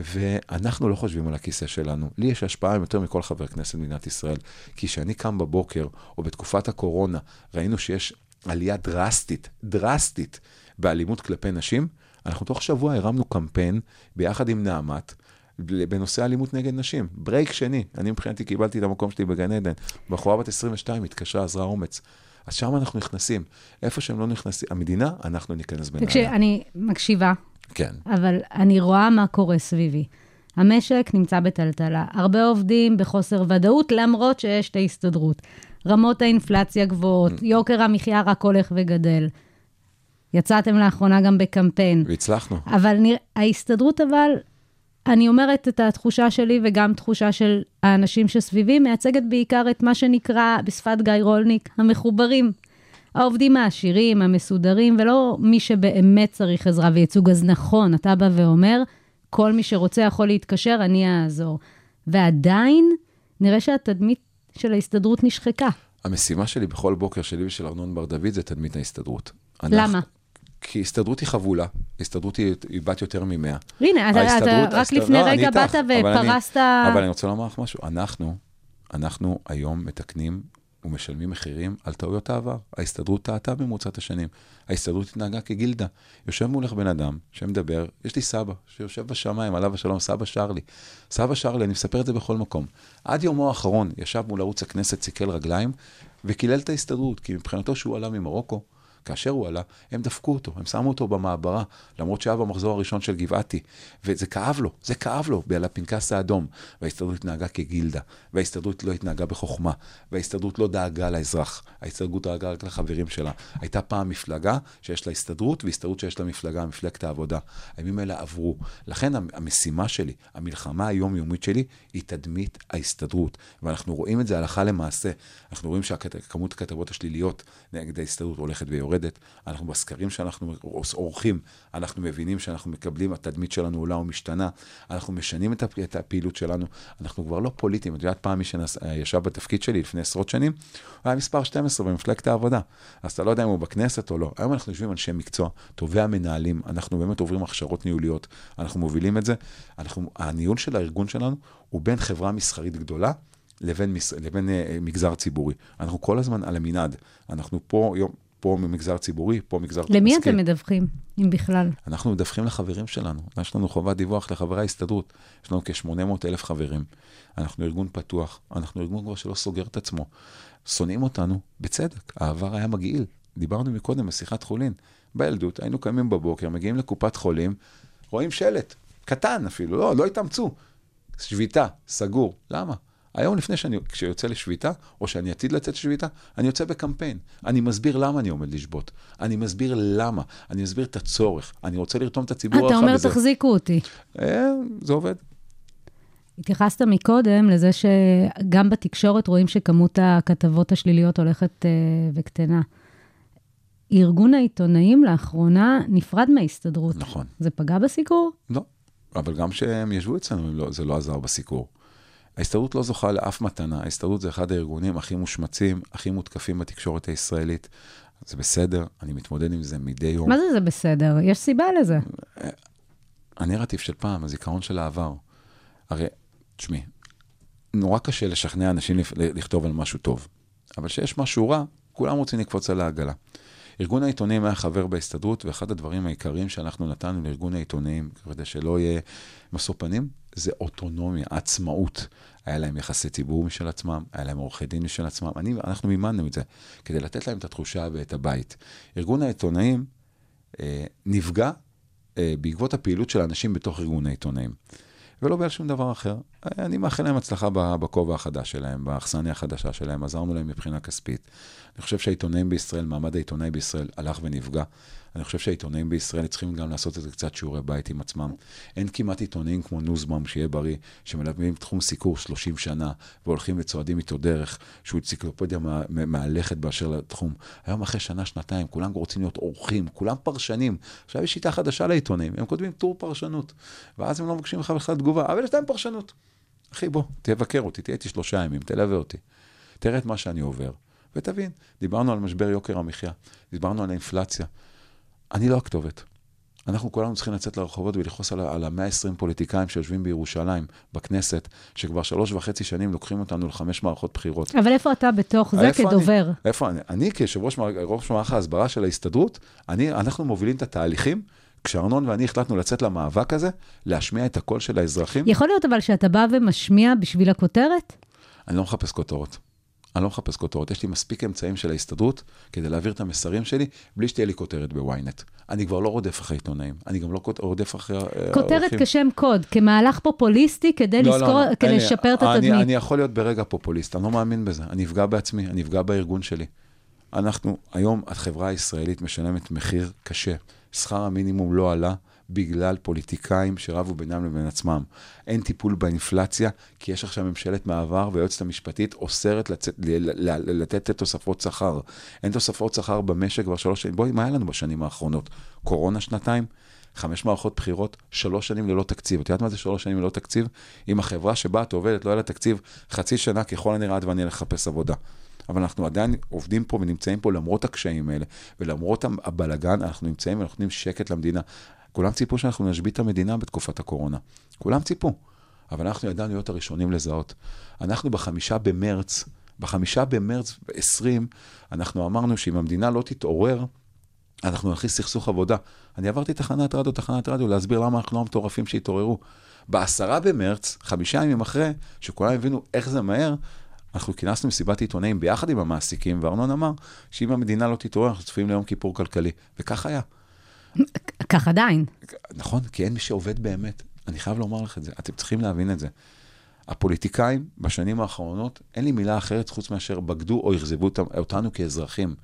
ואנחנו לא חושבים על הכיסא שלנו. לי יש השפעה יותר מכל חבר כנסת במדינת ישראל, כי כשאני קם בבוקר, או בתקופת הקורונה, ראינו שיש עלייה דרסטית, דרסטית, באלימות כלפי נשים, אנחנו תוך שבוע הרמנו קמפיין ביחד עם נעמת. בנושא אלימות נגד נשים. ברייק שני, אני מבחינתי קיבלתי את המקום שלי בגן עדן. בחורה בת 22 התקשרה, עזרה אומץ. אז שם אנחנו נכנסים. איפה שהם לא נכנסים, המדינה, אנחנו ניכנס בנעליה. תקשיב, אני מקשיבה, כן. אבל אני רואה מה קורה סביבי. המשק נמצא בטלטלה, הרבה עובדים בחוסר ודאות, למרות שיש את ההסתדרות. רמות האינפלציה גבוהות, יוקר המחיה רק הולך וגדל. יצאתם לאחרונה גם בקמפיין. והצלחנו. אבל נראה, ההסתדרות אבל, אני אומרת את התחושה שלי וגם תחושה של האנשים שסביבי, מייצגת בעיקר את מה שנקרא בשפת גיא רולניק, המחוברים. העובדים העשירים, המסודרים, ולא מי שבאמת צריך עזרה וייצוג. אז נכון, אתה בא ואומר, כל מי שרוצה יכול להתקשר, אני אעזור. ועדיין, נראה שהתדמית של ההסתדרות נשחקה. המשימה שלי בכל בוקר שלי ושל ארנון בר דוד זה תדמית ההסתדרות. למה? כי הסתדרות היא חבולה, הסתדרות היא, היא בת יותר ממאה. הנה, אתה, רק לפני לא, רגע באת אבל אני- ופרסת... אבל אני רוצה לומר לך משהו, אנחנו, אנחנו היום מתקנים ומשלמים מחירים על טעויות העבר. ההסתדרות טעתה במרוצת השנים. ההסתדרות התנהגה כגילדה. יושב מולך בן אדם שמדבר, יש לי סבא שיושב בשמיים, עליו השלום, סבא שר לי. סבא שר לי, אני מספר את זה בכל מקום. עד יומו האחרון ישב מול ערוץ הכנסת, סיכל רגליים, וקילל את ההסתדרות, כי מבחינתו שהוא עלה ממרוקו, כאשר הוא עלה, הם דפקו אותו, הם שמו אותו במעברה, למרות שהיה במחזור הראשון של גבעתי. וזה כאב לו, זה כאב לו, על הפנקס האדום. וההסתדרות התנהגה כגילדה, וההסתדרות לא התנהגה בחוכמה, וההסתדרות לא דאגה לאזרח, ההסתדרות דאגה רק לחברים שלה. הייתה פעם מפלגה שיש לה הסתדרות, והסתדרות שיש לה מפלגה, מפלגת העבודה. הימים האלה עברו. לכן המ- המשימה שלי, המלחמה היומיומית שלי, היא תדמית ההסתדרות. ואנחנו רואים את זה הלכה למעשה. אנחנו רואים שכמות הכתבות השליליות נגד ההסתדרות הולכת ויורדת. אנחנו בסקרים שאנחנו עורכים, אנחנו מבינים שאנחנו מקבלים, התדמית שלנו עולה ומשתנה. אנחנו משנים את את הפעילות שלנו. אנחנו כבר לא פוליטיים. את יודעת, פעם מי שישב בתפקיד שלי לפני עשרות שנים, הוא היה מספר 12 במפלגת העבודה. אז אתה לא יודע אם הוא בכנסת או לא. היום אנחנו יושבים אנשי מקצוע, טובי המנהלים, אנחנו באמת עוברים הכשרות ניהוליות, אנחנו מובילים את זה. אנחנו, הניהול של הארגון שלנו הוא בין חברה מסחרית גדולה לבין, מס, לבין uh, מגזר ציבורי. אנחנו כל הזמן על המנעד. אנחנו פה, יום, פה ממגזר ציבורי, פה מגזר למי עסקי. אתם מדווחים, אם בכלל? אנחנו מדווחים לחברים שלנו. יש לנו חובת דיווח לחברי ההסתדרות. יש לנו כ-800 אלף חברים. אנחנו ארגון פתוח, אנחנו ארגון כבר שלא סוגר את עצמו. שונאים אותנו, בצדק. העבר היה מגעיל. דיברנו מקודם בשיחת חולין. בילדות היינו קמים בבוקר, מגיעים לקופת חולים, רואים שלט, קטן אפילו, לא, לא התאמצו. שביתה, סגור. למה? היום לפני שאני, כשיוצא לשביתה, או שאני עתיד לצאת לשביתה, אני יוצא בקמפיין. אני מסביר למה אני עומד לשבות. אני מסביר למה. אני מסביר את הצורך. אני רוצה לרתום את הציבור אתה הרחב אומר, בזה. תחזיקו אותי. אה, זה עובד. התייחסת מקודם לזה שגם בתקשורת רואים שכמות הכתבות השליליות הולכת אה, וקטנה. ארגון העיתונאים לאחרונה נפרד מההסתדרות. נכון. זה פגע בסיקור? לא. אבל גם כשהם ישבו אצלנו, לא, זה לא עזר בסיקור. ההסתדרות לא זוכה לאף מתנה. ההסתדרות זה אחד הארגונים הכי מושמצים, הכי מותקפים בתקשורת הישראלית. זה בסדר, אני מתמודד עם זה מדי יום. מה זה זה בסדר? יש סיבה לזה. הנרטיב של פעם, הזיכרון של העבר. הרי, תשמעי, נורא קשה לשכנע אנשים לכתוב על משהו טוב. אבל כשיש משהו רע, כולם רוצים לקפוץ על העגלה. ארגון העיתונאים היה חבר בהסתדרות, ואחד הדברים העיקריים שאנחנו נתנו לארגון העיתונאים, כדי שלא יהיה משוא פנים, זה אוטונומיה, עצמאות. היה להם יחסי ציבור משל עצמם, היה להם עורכי דין משל עצמם. אני, אנחנו מימנו את זה, כדי לתת להם את התחושה ואת הבית. ארגון העיתונאים אה, נפגע אה, בעקבות הפעילות של האנשים בתוך ארגון העיתונאים. ולא בגלל שום דבר אחר. אני מאחל להם הצלחה בכובע החדש שלהם, באכסניה החדשה שלהם, עזרנו להם מבחינה כספית. אני חושב שהעיתונאים בישראל, מעמד העיתונאי בישראל הלך ונפגע. אני חושב שהעיתונאים בישראל צריכים גם לעשות איזה קצת שיעורי בית עם עצמם. אין כמעט עיתונאים כמו נוזבאום, שיהיה בריא, שמלווים תחום סיקור 30 שנה, והולכים וצועדים איתו דרך, שהוא אנציקלופדיה מה- מהלכת באשר לתחום. היום אחרי שנה, שנתיים, כולם רוצים להיות אורחים, כולם פרשנים. עכשיו יש שיטה חדשה לעיתונאים, הם כותבים טור פרשנות, ואז הם לא מבקשים לך בכלל תגובה, אבל יש להם פרשנות. אחי, בוא, תבקר אותי, תהיה איתי שלושה ימים, תלווה אותי. תראה את מה שאני עובר, ותבין. דיברנו על משבר יוקר המחיה, דיברנו על האינפלציה. אני לא הכתובת. אנחנו כולנו צריכים לצאת לרחובות ולכעוס על, על ה-120 פוליטיקאים שיושבים בירושלים, בכנסת, שכבר שלוש וחצי שנים לוקחים אותנו לחמש מערכות בחירות. אבל איפה אתה בתוך זה איפה כדובר? אני, איפה אני? אני כיושב ראש מערכ- ראש מערך ההסברה של ההסתדרות, אני, אנחנו מובילים את התהליכים, כשארנון ואני החלטנו לצאת למאבק הזה, להשמיע את הקול של האזרחים. יכול להיות אבל שאתה בא ומשמיע בשביל הכותרת? אני לא מחפש כותרות. אני לא מחפש כותרות. יש לי מספיק אמצעים של ההסתדרות כדי להעביר את המסרים שלי, בלי שתהיה לי כותרת בוויינט. אני כבר לא רודף אחרי עיתונאים, אני גם לא רודף אחרי אה, כותרת עורכים. כשם קוד, כמהלך פופוליסטי כדי לא, לא, לזכור, לא, כדי אין לי- לשפר את אני, התדמית. אני יכול להיות ברגע פופוליסט, אני לא מאמין בזה. אני אפגע בעצמי, אני אפגע בארגון שלי. אנחנו, היום החברה הישראלית משלמת מחיר קשה. שכר המינימום לא עלה בגלל פוליטיקאים שרבו בינם לבין עצמם. אין טיפול באינפלציה, כי יש עכשיו ממשלת מעבר והיועצת המשפטית אוסרת לצאת, ל- ל- ל- לתת תוספות שכר. אין תוספות שכר במשק כבר שלוש שנים. בואי, מה היה לנו בשנים האחרונות? קורונה שנתיים? חמש מערכות בחירות, שלוש שנים ללא תקציב. את יודעת מה זה שלוש שנים ללא תקציב? אם החברה שבה את עובדת לא היה לה תקציב חצי שנה, ככל הנראה עד ואני אלך לחפש עבודה. אבל אנחנו עדיין עובדים פה ונמצאים פה למרות הקשיים האלה, ולמרות הבלגן, אנחנו נמצאים ונותנים שקט למדינה. כולם ציפו שאנחנו נשבית את המדינה בתקופת הקורונה. כולם ציפו. אבל אנחנו ידענו להיות הראשונים לזהות. אנחנו בחמישה במרץ, בחמישה במרץ 20, אנחנו אמרנו שאם המדינה לא תתעורר, אנחנו נכניס סכסוך עבודה. אני עברתי תחנת רדיו, תחנת רדיו, להסביר למה אנחנו לא המטורפים שהתעוררו. בעשרה במרץ, חמישה ימים אחרי, שכולם הבינו איך זה מהר, אנחנו כינסנו מסיבת עיתונאים ביחד עם המעסיקים, וארנון אמר שאם המדינה לא תתעורר, אנחנו צפויים ליום כיפור כלכלי. וכך היה. כך עדיין. נכון, כי אין מי שעובד באמת. אני חייב לומר לך את זה, אתם צריכים להבין את זה. הפוליטיקאים בשנים האחרונות, אין לי מילה אחרת חוץ מאשר בגדו או אכזבו אותנו כאזרחים.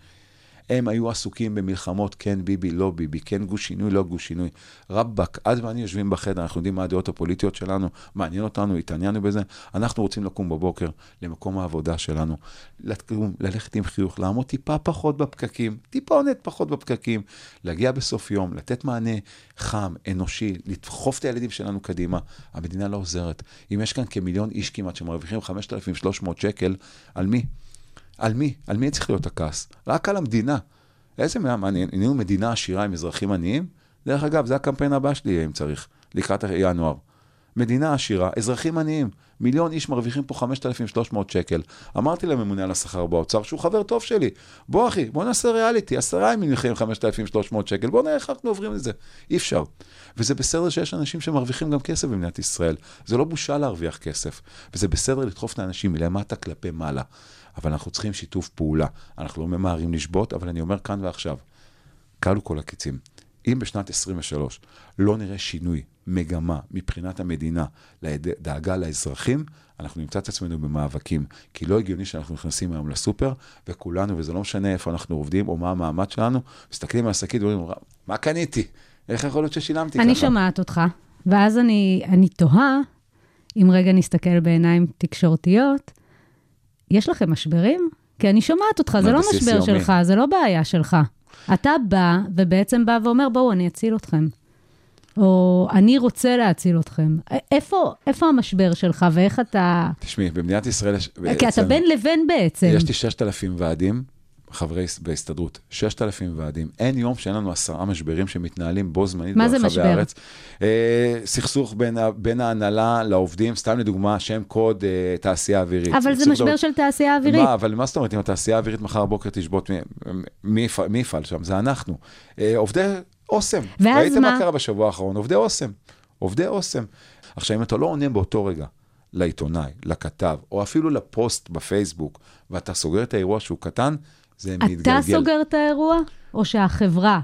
הם היו עסוקים במלחמות, כן ביבי, לא ביבי, כן גוש שינוי, לא גוש שינוי. רבאק, את ואני יושבים בחדר, אנחנו יודעים מה הדעות הפוליטיות שלנו, מעניין אותנו, התעניינו בזה. אנחנו רוצים לקום בבוקר למקום העבודה שלנו, לקום, ללכת עם חיוך, לעמוד טיפה פחות בפקקים, טיפונת פחות בפקקים, להגיע בסוף יום, לתת מענה חם, אנושי, לדחוף את הילדים שלנו קדימה. המדינה לא עוזרת. אם יש כאן כמיליון איש כמעט שמרוויחים 5,300 שקל, על מי? על מי? על מי צריך להיות הכעס? רק על המדינה. איזה מה, נהיינו מדינה עשירה עם אזרחים עניים? דרך אגב, זה הקמפיין הבא שלי, אם צריך, לקראת ינואר. מדינה עשירה, אזרחים עניים. מיליון איש מרוויחים פה 5,300 שקל. אמרתי לממונה על השכר באוצר, שהוא חבר טוב שלי, בוא אחי, בוא נעשה ריאליטי, עשרה ימים מרוויחים 5,300 שקל, בוא נראה איך אנחנו עוברים את זה. אי אפשר. וזה בסדר שיש אנשים שמרוויחים גם כסף במדינת ישראל. זה לא בושה להרוויח כסף. וזה בסדר לדחוף את האנשים מלמטה כלפי מעלה. אבל אנחנו צריכים שיתוף פעולה. אנחנו לא ממהרים לשבות, אבל אני אומר כאן ועכשיו, כלו כל הקיצים. אם בשנת 23 לא נראה שינוי, מגמה, מבחינת המדינה, לדאגה לאזרחים, אנחנו נמצא את עצמנו במאבקים. כי לא הגיוני שאנחנו נכנסים היום לסופר, וכולנו, וזה לא משנה איפה אנחנו עובדים או מה המעמד שלנו, מסתכלים על השקית ואומרים, מה קניתי? איך יכול להיות ששילמתי אני ככה? שומעת אותך, ואז אני, אני תוהה, אם רגע נסתכל בעיניים תקשורתיות, יש לכם משברים? כי אני שומעת אותך, זה לא משבר יומי. שלך, זה לא בעיה שלך. אתה בא, ובעצם בא ואומר, בואו, אני אציל אתכם. או אני רוצה להציל אתכם. איפה, איפה המשבר שלך ואיך אתה... תשמעי, במדינת ישראל יש... כי אתה בין לבין בעצם. יש לי 6,000 ועדים, חברי הס- בהסתדרות, 6,000 ועדים. אין יום שאין לנו עשרה משברים שמתנהלים בו זמנית מה זה ברחבי משבר? הארץ. אה, סכסוך בין, בין ההנהלה לעובדים, סתם לדוגמה, שם קוד אה, תעשייה אווירית. אבל זה משבר דבר- של תעשייה אווירית. מה, אבל מה זאת אומרת, אם התעשייה האווירית מחר בבוקר תשבות, מי, מי, יפעל- מי יפעל שם? זה אנחנו. אה, עובדי אוסם. ואז ראיתם מה מה? קרה בשבוע האחרון? עובדי אוסם. עובדי אוסם. עכשיו, אם אתה לא עונה באותו רגע לעיתונאי, לכתב, או אפילו לפוסט בפייסבוק, ואתה סוגר את האירוע שהוא קטן, זה מתגלגל. אתה סוגר את האירוע, או שהחברה?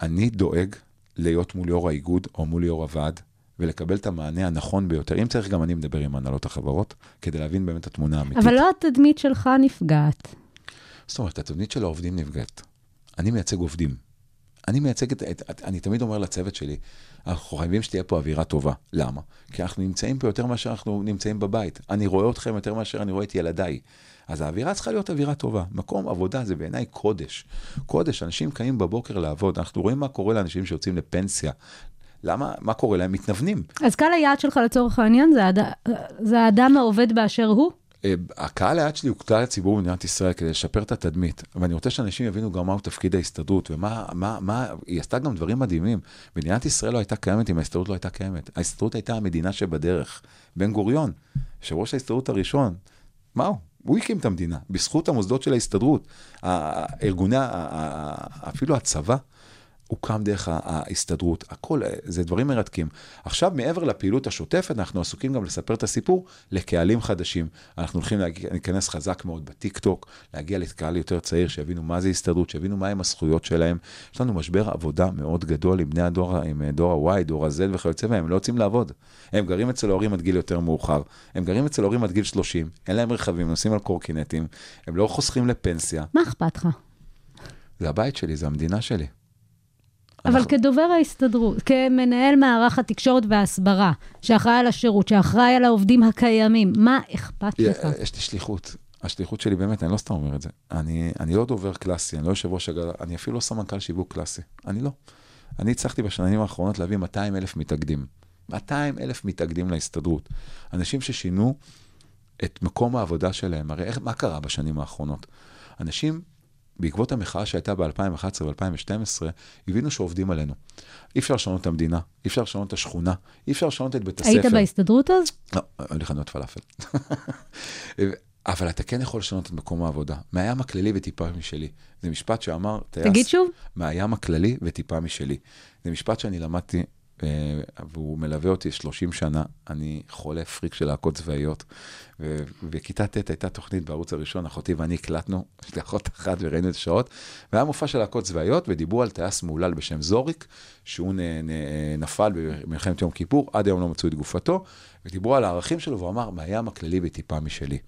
אני דואג להיות מול יו"ר האיגוד או מול יו"ר הוועד, ולקבל את המענה הנכון ביותר. אם צריך, גם אני מדבר עם הנהלות החברות, כדי להבין באמת את התמונה האמיתית. אבל לא התדמית שלך נפגעת. זאת אומרת, התבנית של העובדים נפגעת. אני מייצג עובדים. אני מייצג את, את, את, אני תמיד אומר לצוות שלי, אנחנו חייבים שתהיה פה אווירה טובה. למה? כי אנחנו נמצאים פה יותר מאשר אנחנו נמצאים בבית. אני רואה אתכם יותר מאשר אני רואה את ילדיי. אז האווירה צריכה להיות אווירה טובה. מקום עבודה זה בעיניי קודש. קודש, אנשים קמים בבוקר לעבוד. אנחנו רואים מה קורה לאנשים שיוצאים לפנסיה. למה, מה קורה להם? מתנוונים. אז קהל היעד שלך לצורך העניין זה, האד... זה האדם העובד באשר הוא? אה, הקהל היעד שלי הוא כלל הציבור במדינת ישראל כדי לשפר את התדמית, ואני רוצה שאנשים יבינו גם מהו תפקיד ההסתדרות, ומה, מה, מה, היא עשתה גם דברים מדהימים. מדינת ישראל לא הייתה קיימת אם ההסתדרות לא הייתה קיימת. ההסתדרות הייתה המדינה שבדרך. בן גוריון, יושב ראש ההסתדרות הראשון, מה הוא? הוא הקים את המדינה, בזכות המוסדות של ההסתדרות. הארגוני, אפילו הצבא, הוקם דרך ההסתדרות, הכל, זה דברים מרתקים. עכשיו, מעבר לפעילות השוטפת, אנחנו עסוקים גם לספר את הסיפור לקהלים חדשים. אנחנו הולכים להיכנס חזק מאוד בטיק טוק, להגיע לקהל יותר צעיר, שיבינו מה זה הסתדרות, שיבינו מהם הזכויות שלהם. יש לנו משבר עבודה מאוד גדול עם בני הדור, עם דור ה-Y, דור ה-Z וכיוצא בהם, הם לא רוצים לעבוד. הם גרים אצל ההורים עד גיל יותר מאוחר, הם גרים אצל ההורים עד גיל 30, אין להם רכבים, נוסעים על קורקינטים, הם לא חוסכים לפנסיה. מה אכפת לך? זה הבית שלי, זה המדינה שלי. אבל אנחנו- כדובר ההסתדרות, כמנהל מערך התקשורת וההסברה, שאחראי על השירות, שאחראי על העובדים הקיימים, מה אכפת לך? יש לי שליחות. השליחות שלי באמת, אני לא סתם אומר את זה. אני, אני לא דובר קלאסי, אני לא יושב ראש הגל, אני אפילו לא סמנכ"ל שיווק קלאסי. אני לא. אני הצלחתי בשנים האחרונות להביא 200 אלף מתאגדים. 200 אלף מתאגדים להסתדרות. אנשים ששינו את מקום העבודה שלהם. הרי איך, מה קרה בשנים האחרונות? אנשים, בעקבות המחאה שהייתה ב-2011 ו-2012, הבינו שעובדים עלינו. אי אפשר לשנות את המדינה, אי אפשר לשנות את השכונה, אי אפשר לשנות את בית הספר. היית בהסתדרות אז? לא, היו לי חנויות פלאפל. [LAUGHS] אבל אתה כן יכול לשנות את מקום העבודה. מהים הכללי וטיפה משלי. זה משפט שאמר טייס... תגיד שוב. מהים הכללי וטיפה משלי. זה משפט שאני למדתי, והוא מלווה אותי 30 שנה. אני חולה פריק של להקות צבאיות. ובכיתה ט' הייתה תוכנית בערוץ הראשון, אחותי ואני הקלטנו, יש לי אחות אחת וראינו את השעות, והיה מופע של להקות צבאיות, ודיברו על טייס מהולל בשם זוריק, שהוא נפל במלחמת יום כיפור, עד היום לא מצאו את גופתו, ודיברו על הערכים שלו, והוא אמר, מהים הכללי וטיפה משלי.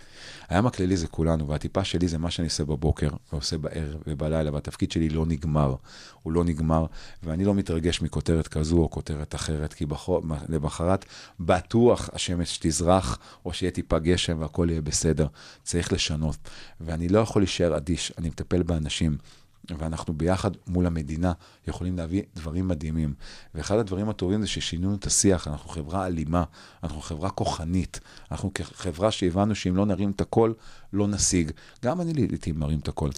הים הכללי זה כולנו, והטיפה שלי זה מה שאני עושה בבוקר, ועושה בערב ובלילה, והתפקיד שלי לא נגמר. הוא לא נגמר, ואני לא מתרגש מכותרת כזו או כותרת אחרת, כי בחור, למחרת בטוח השמש תזרח, או שיהיה טיפה גשם והכל יהיה בסדר. צריך לשנות. ואני לא יכול להישאר אדיש, אני מטפל באנשים. ואנחנו ביחד מול המדינה יכולים להביא דברים מדהימים. ואחד הדברים הטובים זה ששינינו את השיח, אנחנו חברה אלימה, אנחנו חברה כוחנית, אנחנו חברה שהבנו שאם לא נרים את הכל, לא נשיג. גם אני לעיתים מרים את הכל.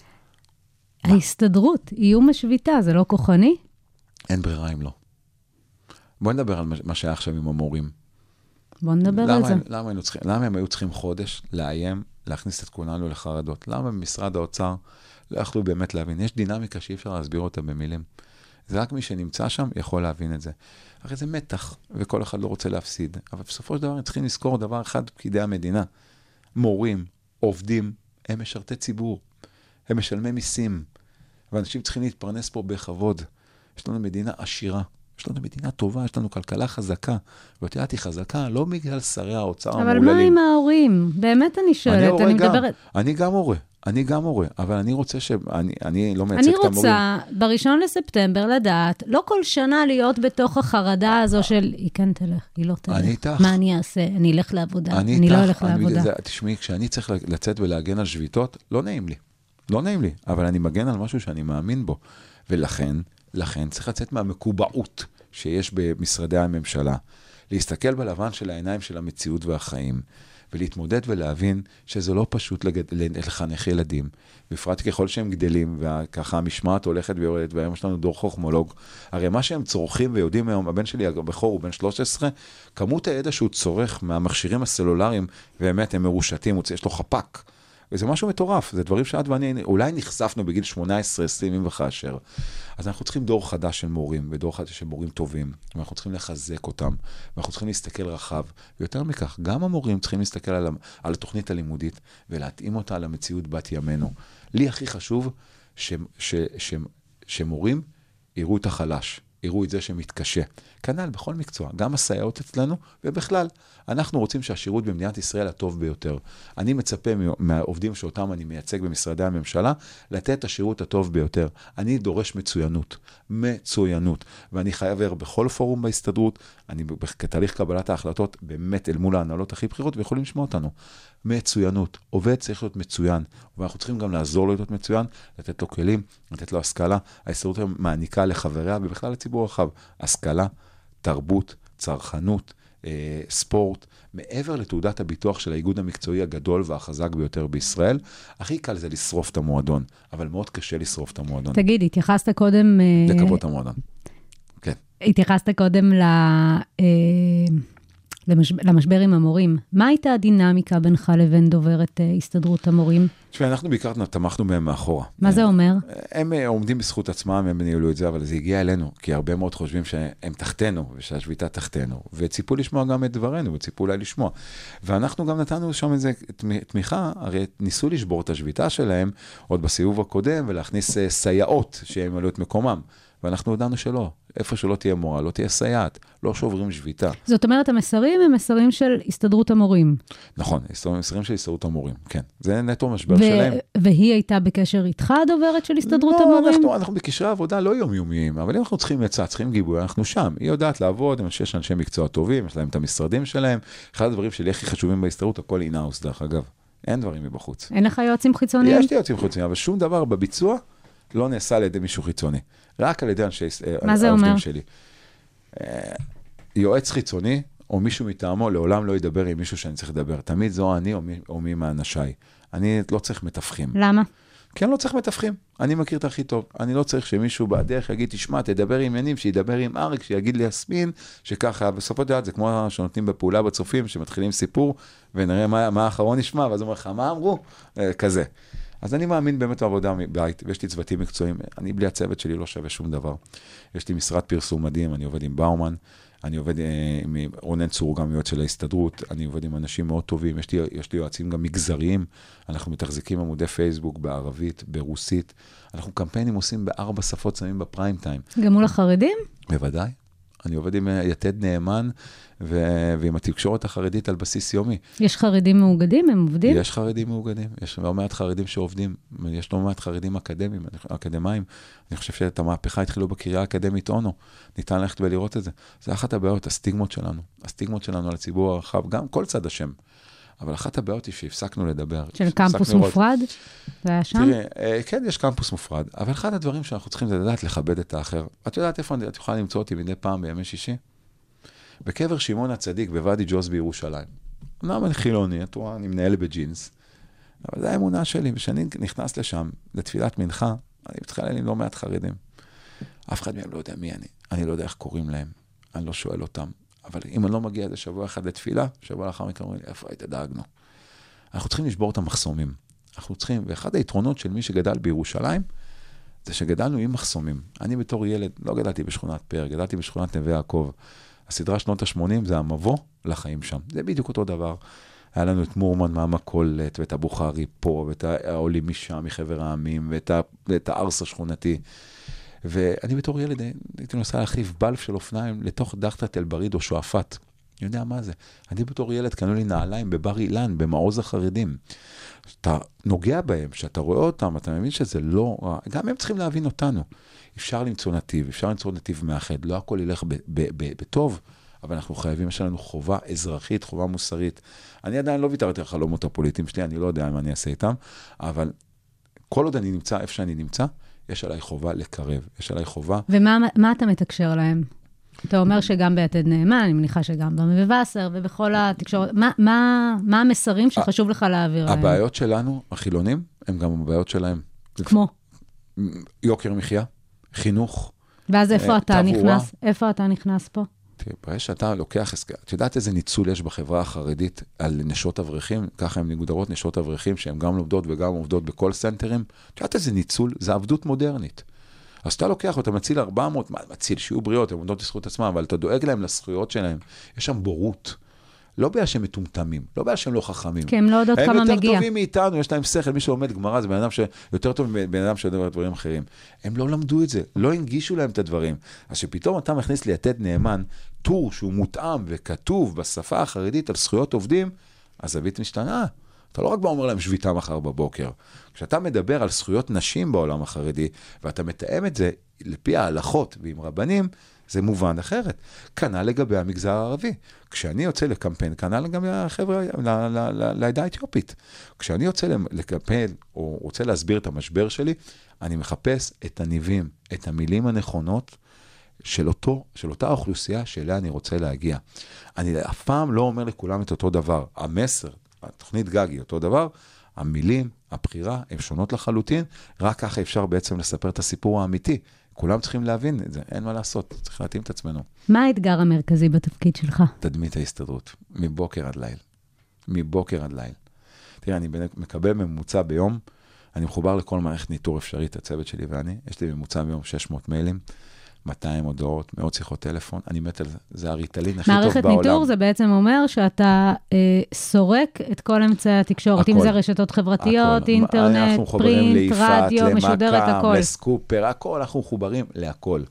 ההסתדרות, איום השביתה, זה לא כוחני? אין ברירה אם לא. בואי נדבר על מה שהיה עכשיו עם המורים. בוא נדבר למה, על זה. למה, היינו צריכים, למה הם היו צריכים חודש לאיים, להכניס את כולנו לחרדות? למה במשרד האוצר לא יכלו באמת להבין? יש דינמיקה שאי אפשר להסביר אותה במילים. זה רק מי שנמצא שם יכול להבין את זה. הרי זה מתח, וכל אחד לא רוצה להפסיד. אבל בסופו של דבר הם צריכים לזכור דבר אחד, פקידי המדינה. מורים, עובדים, הם משרתי ציבור. הם משלמי מיסים. ואנשים צריכים להתפרנס פה בכבוד. יש לנו מדינה עשירה. יש לנו מדינה טובה, יש לנו כלכלה חזקה. ואת יודעת, היא חזקה לא בגלל שרי האוצר אבל המהוללים. מה עם ההורים? באמת אני אני שואלת, הורה אני גם, מדברת... אני גם הורה, אני גם הורה, אבל אני רוצה ש... אני, אני לא מייצג אני את המורים. רוצה בראשון לספטמבר לדעת, לא כל שנה להיות בתוך החרדה הזו של היא כן תלך, היא לא תלך. אני איתך. מה אני אעשה? אני אלך לעבודה, אני אני לא איתך, אלך אני בגלל לעבודה. זה- תשמעי, כשאני צריך לצאת ולהגן על שביתות, לא נעים לי. לא נעים לי, אבל אני מגן על משהו שאני מאמין בו. ולכן, לכן צריך לצאת מהמקובעות שיש במשרדי הממשלה, להסתכל בלבן של העיניים של המציאות והחיים, ולהתמודד ולהבין שזה לא פשוט לגד... לחנך ילדים, בפרט ככל שהם גדלים, וככה המשמעת הולכת ויורדת, והיום יש לנו דור חוכמולוג. הרי מה שהם צורכים ויודעים היום, הבן שלי הבכור הוא בן 13, כמות הידע שהוא צורך מהמכשירים הסלולריים, באמת הם מרושתים, יש לו חפ"ק. וזה משהו מטורף, זה דברים שאת ואני אולי נחשפנו בגיל 18-20 אם וכאשר. אז אנחנו צריכים דור חדש של מורים, ודור חדש של מורים טובים, ואנחנו צריכים לחזק אותם, ואנחנו צריכים להסתכל רחב. ויותר מכך, גם המורים צריכים להסתכל על, על התוכנית הלימודית, ולהתאים אותה למציאות בת ימינו. לי הכי חשוב ש, ש, ש, שמורים יראו את החלש, יראו את זה שמתקשה. כנ"ל בכל מקצוע, גם הסייעות אצלנו, ובכלל, אנחנו רוצים שהשירות במדינת ישראל הטוב ביותר. אני מצפה מה- מהעובדים שאותם אני מייצג במשרדי הממשלה, לתת את השירות הטוב ביותר. אני דורש מצוינות, מצוינות. ואני חייב בכל פורום בהסתדרות, אני כתהליך קבלת ההחלטות, באמת אל מול ההנהלות הכי בכירות, ויכולים לשמוע אותנו. מצוינות. עובד צריך להיות מצוין, ואנחנו צריכים גם לעזור לו להיות מצוין, לתת לו כלים, לתת לו השכלה. ההסתדרות היום מעניקה לחבריה ובכלל לציבור הרחב, השכלה, תרבות, צרכנות, אה, ספורט. מעבר לתעודת הביטוח של האיגוד המקצועי הגדול והחזק ביותר בישראל, הכי קל זה לשרוף את המועדון, אבל מאוד קשה לשרוף את המועדון. תגיד, התייחסת קודם... אה, לקוות המועדון. התייחסת קודם ל... אה, למש... למשבר עם המורים. מה הייתה הדינמיקה בינך לבין דוברת אה, הסתדרות המורים? תשמעי, אנחנו בעיקר תמכנו מהם מאחורה. מה זה אומר? הם אה, עומדים בזכות עצמם, הם ניהלו את זה, אבל זה הגיע אלינו, כי הרבה מאוד חושבים שהם תחתנו, ושהשביתה תחתנו, וציפו לשמוע גם את דברנו, וציפו אולי לשמוע. ואנחנו גם נתנו שם איזה תמ- תמיכה, הרי ניסו לשבור את השביתה שלהם עוד בסיבוב הקודם, ולהכניס אה, סייעות שימלאו את מקומם. ואנחנו הודענו שלא, איפה שלא תהיה מורה, לא תהיה סייעת, לא שוברים שביתה. זאת אומרת, המסרים הם מסרים של הסתדרות המורים. נכון, מסרים של הסתדרות המורים, כן. זה נטו משבר שלהם. והיא הייתה בקשר איתך, הדוברת של הסתדרות לא, המורים? אנחנו, אנחנו בקשרי עבודה לא יומיומיים, אבל אם אנחנו צריכים עצה, צריכים גיבוי, אנחנו שם. היא יודעת לעבוד, אני חושב שיש אנשי מקצוע טובים, יש להם את המשרדים שלהם. אחד הדברים שלי הכי חשובים בהסתדרות, הכל אינאוס, דרך אגב. אין דברים מבחוץ. אין לך יועצים חיצוניים? יש לי יועצים חיצוניים, אבל שום דבר בביצוע לא נעשה על ידי מישהו חיצוני. רק על ידי אנשי, אה, מה זה אומר? שלי. אה, יועץ חיצוני, או מישהו מטעמו, לעולם לא ידבר עם מישהו שאני צריך לדבר. תמיד זו אני או מי, או מי מאנשיי. אני לא צריך מתווכים. למה? כי אני לא צריך מתווכים, אני מכיר את הכי טוב. אני לא צריך שמישהו בדרך יגיד, תשמע, תדבר עם יניב, שידבר עם אריק, שיגיד לי יסמין, שככה, בסופו של דבר זה כמו שנותנים בפעולה בצופים, שמתחילים סיפור, ונראה מה, מה האחרון נשמע, ואז הוא אומר לך, מה אמרו? אה, כזה. אז אני מאמין באמת בעבודה מבית, ויש לי צוותים מקצועיים, אני בלי הצוות שלי לא שווה שום דבר. יש לי משרד פרסום מדהים, אני עובד עם באומן, אני עובד אה, עם רונן צור, גם יועץ של ההסתדרות, אני עובד עם אנשים מאוד טובים, יש לי, יש לי יועצים גם מגזריים, אנחנו מתחזקים עמודי פייסבוק בערבית, ברוסית, אנחנו קמפיינים עושים בארבע שפות, שמים בפריים טיים. גם מול החרדים? בוודאי. אני עובד עם אה, יתד נאמן ו- ועם התקשורת החרדית על בסיס יומי. יש חרדים מאוגדים? הם עובדים? יש חרדים מאוגדים, יש לא מעט חרדים שעובדים, יש לא מעט חרדים אקדמיים, אקדמאים. אני חושב שאת המהפכה התחילו בקריה האקדמית אונו, ניתן ללכת ולראות את זה. זה אחת הבעיות, הסטיגמות שלנו. הסטיגמות שלנו על הציבור הרחב, גם כל צד אשם. אבל אחת הבעיות היא שהפסקנו לדבר. של קמפוס. מופרד? זה היה שם? תראי, אה, כן, יש קמפוס מופרד, אבל אחד הדברים שאנחנו צריכים זה לדעת לכבד את האחר. את יודעת איפה את יכולה למצוא אותי מדי פעם בימי שישי? בקבר שמעון הצדיק בוואדי ג'וז בירושלים. אמנם אני חילוני, את רואה, אני מנהל בג'ינס, אבל זו האמונה שלי, וכשאני נכנס לשם לתפילת מנחה, אני מתחלל עם לא מעט חרדים. אף אחד מהם לא יודע מי אני, אני לא יודע איך קוראים להם, אני לא שואל אותם. אבל אם אני לא מגיע איזה שבוע אחד לתפילה, שבוע לאחר מכן אומרים לי, איפה היית? דאגנו. אנחנו צריכים לשבור את המחסומים. אנחנו צריכים, ואחד היתרונות של מי שגדל בירושלים, זה שגדלנו עם מחסומים. אני בתור ילד, לא גדלתי בשכונת פאר, גדלתי בשכונת נווה יעקב. הסדרה שנות ה-80 זה המבוא לחיים שם. זה בדיוק אותו דבר. היה לנו את מורמן מהמכולת, ואת הבוכרי פה, ואת העולים משם, מחבר העמים, ואת, ה, ואת הארס השכונתי. ואני בתור ילד הייתי נוסע להחליף בלף של אופניים לתוך דחתת אל-בריד או שועפאט. אני יודע מה זה. אני בתור ילד קנו לי נעליים בבר אילן, במעוז החרדים. כשאתה נוגע בהם, כשאתה רואה אותם, אתה מבין שזה לא רע. גם הם צריכים להבין אותנו. אפשר למצוא נתיב, אפשר למצוא נתיב מאחד. לא הכל ילך בטוב, אבל אנחנו חייבים, יש לנו חובה אזרחית, חובה מוסרית. אני עדיין לא ויתרתי על החלומות הפוליטיים שלי, אני לא יודע מה אני אעשה איתם, אבל כל עוד אני נמצא איפה שאני נמצא, יש עליי חובה לקרב, יש עליי חובה ומה מה אתה מתקשר להם? אתה אומר שגם ביתד נאמן, אני מניחה שגם במביא וסר ובכל התקשורת. מה, מה, מה המסרים שחשוב לך להעביר להם? הבעיות שלנו, החילונים, הם גם הבעיות שלהם. כמו? יוקר מחיה, חינוך. ואז איפה אה, אתה תברואה. נכנס? איפה אתה נכנס פה? ברגע שאתה לוקח, את יודעת איזה ניצול יש בחברה החרדית על נשות אברכים? ככה הן מגודרות נשות אברכים, שהן גם לומדות וגם עובדות בכל סנטרים. את יודעת איזה ניצול? זה עבדות מודרנית. אז אתה לוקח אותה, מציל 400, מה, מציל, שיהיו בריאות, הן עומדות לזכות עצמן, אבל אתה דואג להם לזכויות שלהם. יש שם בורות. לא בגלל שהם מטומטמים, לא בגלל שהם לא חכמים. כי הם לא יודעות כמה הם יותר מגיע. טובים מאיתנו, יש להם שכל, מי שלומד גמרא זה בן אדם שיותר טוב מבן אדם שיודע דברים אחרים. הם לא למדו את זה, לא הנגישו להם את הדברים. אז שפתאום אתה מכניס לי יתד נאמן, טור שהוא מותאם וכתוב בשפה החרדית על זכויות עובדים, הזווית משתנה. אתה לא רק בא אומר להם שביתה מחר בבוקר. כשאתה מדבר על זכויות נשים בעולם החרדי, ואתה מתאם את זה לפי ההלכות ועם רבנים, זה מובן אחרת. כנ"ל לגבי המגזר הערבי. כשאני יוצא לקמפיין, כנ"ל לגבי החבר'ה, ל- ל- ל- לעדה האתיופית. כשאני יוצא לקמפיין, או רוצה להסביר את המשבר שלי, אני מחפש את הניבים, את המילים הנכונות של, אותו, של אותה אוכלוסייה שאליה אני רוצה להגיע. אני אף פעם לא אומר לכולם את אותו דבר. המסר, התוכנית גג היא אותו דבר, המילים, הבחירה, הן שונות לחלוטין, רק ככה אפשר בעצם לספר את הסיפור האמיתי. כולם צריכים להבין את זה, אין מה לעשות, צריך להתאים את עצמנו. מה האתגר המרכזי בתפקיד שלך? תדמית ההסתדרות, מבוקר עד ליל. מבוקר עד ליל. תראה, אני מקבל ממוצע ביום, אני מחובר לכל מערכת ניטור אפשרית, הצוות שלי ואני, יש לי ממוצע ביום 600 מיילים, 200 הודעות, מאות שיחות טלפון, אני מת על זה, זה הריטלין הכי טוב בעולם. מערכת ניטור זה בעצם אומר שאתה אה, סורק את כל אמצעי התקשורת, אם. זה רשתות חברתיות, הכל. אינטרנט, פרינט, ליפעת, רדיו, משודרת הכל. למכ"ם, לסקופר, הכל, אנחנו מחוברים להכל.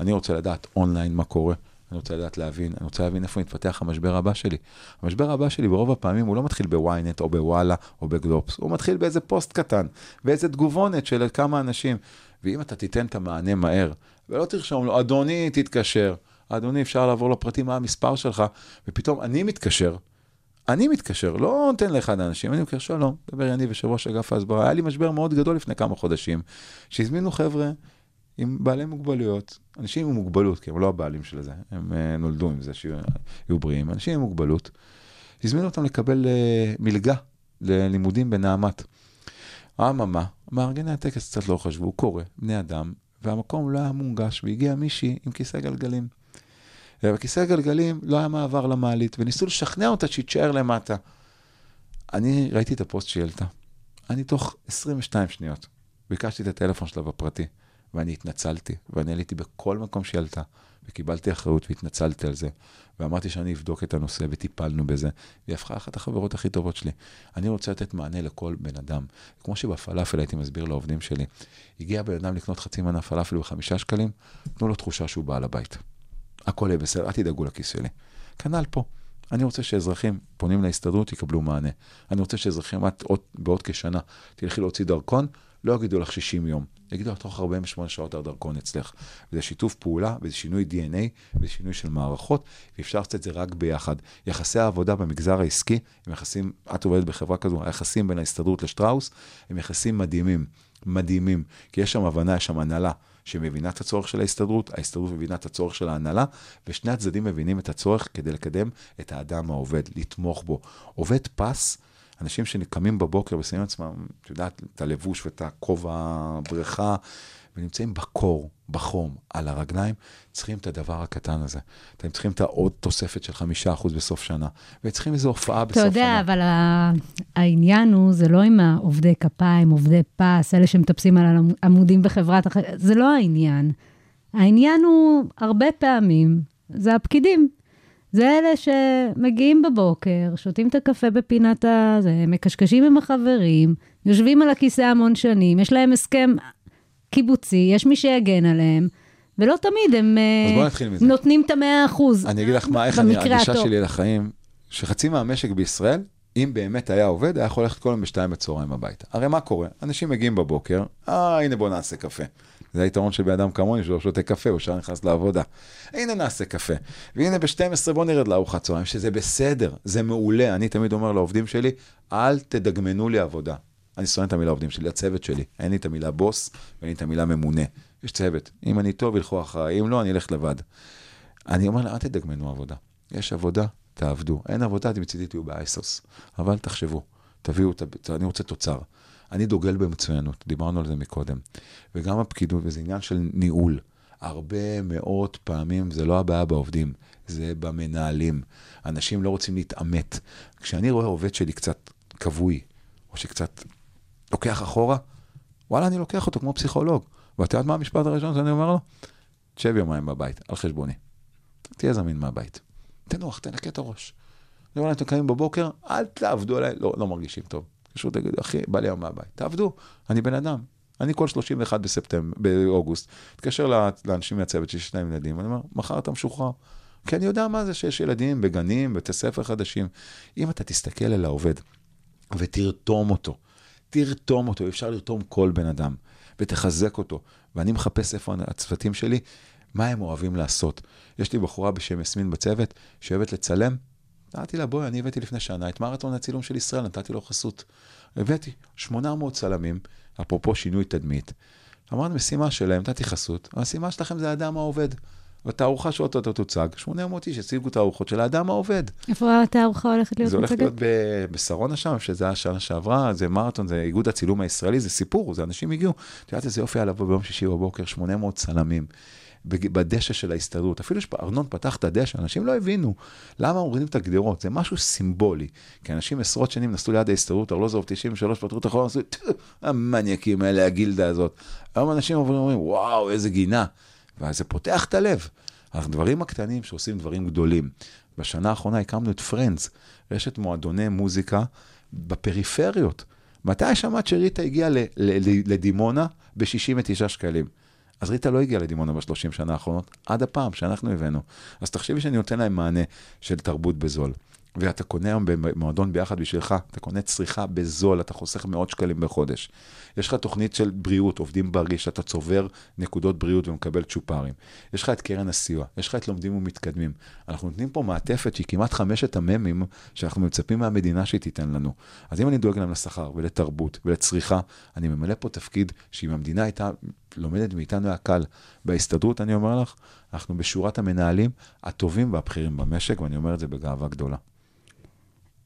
אני רוצה לדעת אונליין מה קורה, אני רוצה לדעת להבין, אני רוצה להבין איפה מתפתח המשבר הבא שלי. המשבר הבא שלי ברוב הפעמים הוא לא מתחיל בוויינט או בוואלה או בגלובס, הוא מתחיל באיזה פוסט קטן, באיזה תגובונת של כמה אנשים. ואם אתה תיתן את המענה מהר, ולא תרשום לו, אדוני, תתקשר. אדוני, אפשר לעבור לפרטים מה המספר שלך, ופתאום אני מתקשר, אני מתקשר, לא נותן לאחד האנשים, אני מתקשר, שלום, דבר יניב, יושב ראש אגף ההסברה. היה לי משבר מאוד גדול לפני כמה חודשים, שהזמינו חבר'ה עם בעלי מוגבלויות, אנשים עם מוגבלות, כי הם לא הבעלים של זה, הם אה, נולדו עם זה שיהיו יהיו בריאים, אנשים עם מוגבלות, הזמינו אותם לקבל אה, מלגה ללימודים בנעמת. אממה, מארגני הטקס קצת לא חשבו, קורה, בני אדם, והמקום לא היה מונגש, והגיעה מישהי עם כיסא גלגלים. ובכיסא גלגלים לא היה מעבר למעלית, וניסו לשכנע אותה שהיא תישאר למטה. אני ראיתי את הפוסט שהיא העלתה. אני תוך 22 שניות ביקשתי את הטלפון שלה בפרטי, ואני התנצלתי, ואני עליתי בכל מקום שהיא עלתה, וקיבלתי אחריות והתנצלתי על זה, ואמרתי שאני אבדוק את הנושא, וטיפלנו בזה, והיא הפכה אחת החברות הכי טובות שלי. אני רוצה לתת מענה לכל בן אדם. כמו שבפלאפל הייתי מסביר לעובדים שלי, הגיע בן אדם לקנות חצי מנה פלאפל בחמישה שקלים, תנו לו תחושה שהוא בעל הבית. הכל יהיה בסדר, אל תדאגו לכיס שלי. כנ"ל פה. אני רוצה שאזרחים פונים להסתדרות, יקבלו מענה. אני רוצה שאזרחים, את עוד, בעוד כשנה, תלכי להוציא דרכון, לא יגידו לך 60 יום. יגידו לך, תוך 48 שעות הדרכון אצלך. וזה שיתוף פעולה, וזה שינוי DNA, וזה שינוי של מערכות, ואפשר לעשות את זה רק ביחד. יחסי העבודה במגזר העסקי, הם יחסים, את עובדת בחברה כזו, היחסים בין ההסתדרות לשטראוס, הם יחסים מדהימים, מדהימים. כי יש שם הבנה, יש שם הנהלה. שמבינה את הצורך של ההסתדרות, ההסתדרות מבינה את הצורך של ההנהלה, ושני הצדדים מבינים את הצורך כדי לקדם את האדם העובד, לתמוך בו. עובד פס, אנשים שקמים בבוקר ושמים לעצמם, את יודעת, את הלבוש ואת הכובע הבריכה, ונמצאים בקור, בחום, על הרגליים, צריכים את הדבר הקטן הזה. אתם צריכים את העוד תוספת של חמישה אחוז בסוף שנה, וצריכים איזו הופעה בסוף אתה שנה. יודע, אבל העניין הוא, זה לא עם העובדי כפיים, עובדי פס, אלה שמטפסים על עמודים בחברת זה לא העניין. העניין הוא, הרבה פעמים, זה הפקידים. זה אלה שמגיעים בבוקר, שותים את הקפה בפינת הזה, מקשקשים עם החברים, יושבים על הכיסא המון שנים, יש להם הסכם קיבוצי, יש מי שיגן עליהם, ולא תמיד הם אה. נותנים את המאה אחוז. אני אגיד לך מה, איך אני, הגישה. שלי לחיים, שחצי מהמשק בישראל, אם באמת היה עובד, היה יכול ללכת כל יום בשתיים בצהריים הביתה. הרי מה קורה? אנשים מגיעים בבוקר, אה, הנה בוא נעשה קפה. זה היתרון של בן אדם כמוני, שלא שותה קפה, הוא ישר נכנס לעבודה. הנה נעשה קפה. והנה ב-12 בוא נרד לארוחת צהריים, שזה בסדר, זה מעולה. אני תמיד אומר לעובדים שלי, אל תדגמנו לי עבודה. אני שונא את המילה עובדים שלי, הצוות שלי. אין לי את המילה בוס, ואין לי את המילה ממונה. יש צוות. אם אני טוב, ילכו אחריי, אם לא, אני אלך לבד. אני אומר לה, אל תדגמנו עבודה. יש עבודה, תעבדו. אין עבודה, אתם מצידי תהיו באייסוס. אבל תחשבו, תביאו, ת, אני רוצה תוצר. אני דוגל במצוינות, דיברנו על זה מקודם. וגם הפקידות, וזה עניין של ניהול. הרבה מאוד פעמים זה לא הבעיה בעובדים, זה במנהלים. אנשים לא רוצים להתעמת. כשאני רואה עובד שלי קצת כבוי, או שקצת לוקח אחורה, וואלה, אני לוקח אותו כמו פסיכולוג. ואת יודעת מה המשפט הראשון שאני אומר לו? תשב יומיים בבית, על חשבוני. תהיה זמין מהבית. תנוח, תנקה את הראש. אני אומר להם, אתם קמים בבוקר, אל תעבדו עליי, לא, לא מרגישים טוב. תתקשרו, תגידו, אחי, בא לי היום מהבית, תעבדו, אני בן אדם. אני כל 31 בספטמבר, באוגוסט, מתקשר לאנשים מהצוות שיש להם ילדים, אני אומר, מחר אתה משוחרר. כי אני יודע מה זה שיש ילדים בגנים, בתי ספר חדשים. אם אתה תסתכל על העובד ותרתום אותו, תרתום אותו, אפשר לרתום כל בן אדם, ותחזק אותו. ואני מחפש איפה הצוותים שלי, מה הם אוהבים לעשות. יש לי בחורה בשם יסמין בצוות, שאוהבת לצלם. אמרתי לה, בואי, אני הבאתי לפני שנה את מרתון הצילום של ישראל, נתתי לו חסות. הבאתי 800 צלמים, אפרופו שינוי תדמית. אמרנו, משימה שלהם, נתתי חסות, המשימה שלכם זה האדם העובד. בתערוכה שאותו תוצג, 800 איש הציגו תערוכות של האדם העובד. איפה התערוכה הולכת להיות זה הולך מוצגת? להיות בשרונה שם, שזה היה שנה שעברה, זה מרתון, זה איגוד הצילום הישראלי, זה סיפור, זה אנשים הגיעו. את יודעת איזה יופי היה לבוא ביום שישי בבוקר, 800 צלמים. בדשא של ההסתדרות, אפילו שארנון פתח את הדשא, אנשים לא הבינו למה מורידים את הגדרות, זה משהו סימבולי. כי אנשים עשרות שנים נסעו ליד ההסתדרות, ארלוזוב 93, פתחו את החלון, עשו, "טו, המניאקים האלה, הגילדה הזאת. היום אנשים ואומרים, וואו, איזה גינה. ואז זה פותח את הלב. הדברים הקטנים שעושים דברים גדולים. בשנה האחרונה הקמנו את Friends, רשת מועדוני מוזיקה בפריפריות. מתי שמעת שריטה הגיעה לדימונה ב-69 שקלים? אז ריטה לא הגיעה לדימונה ב-30 שנה האחרונות, עד הפעם שאנחנו הבאנו. אז תחשבי שאני נותן להם מענה של תרבות בזול. ואתה קונה היום במועדון ביחד בשבילך, אתה קונה צריכה בזול, אתה חוסך מאות שקלים בחודש. יש לך תוכנית של בריאות, עובדים בריא, שאתה צובר נקודות בריאות ומקבל צ'ופרים. יש לך את קרן הסיוע, יש לך את לומדים ומתקדמים. אנחנו נותנים פה מעטפת שהיא כמעט חמשת המ"מים שאנחנו מצפים מהמדינה שהיא תיתן לנו. אז אם אני דואג להם לשכר ולתרבות ולצריכה, אני ממלא פה תפקיד שאם המדינה הייתה לומדת מאיתנו היה קל. בהסתדרות, אני אומר לך, אנחנו בשורת המנהלים הטובים והבכירים במשק, ואני אומר את זה בגאווה גדולה.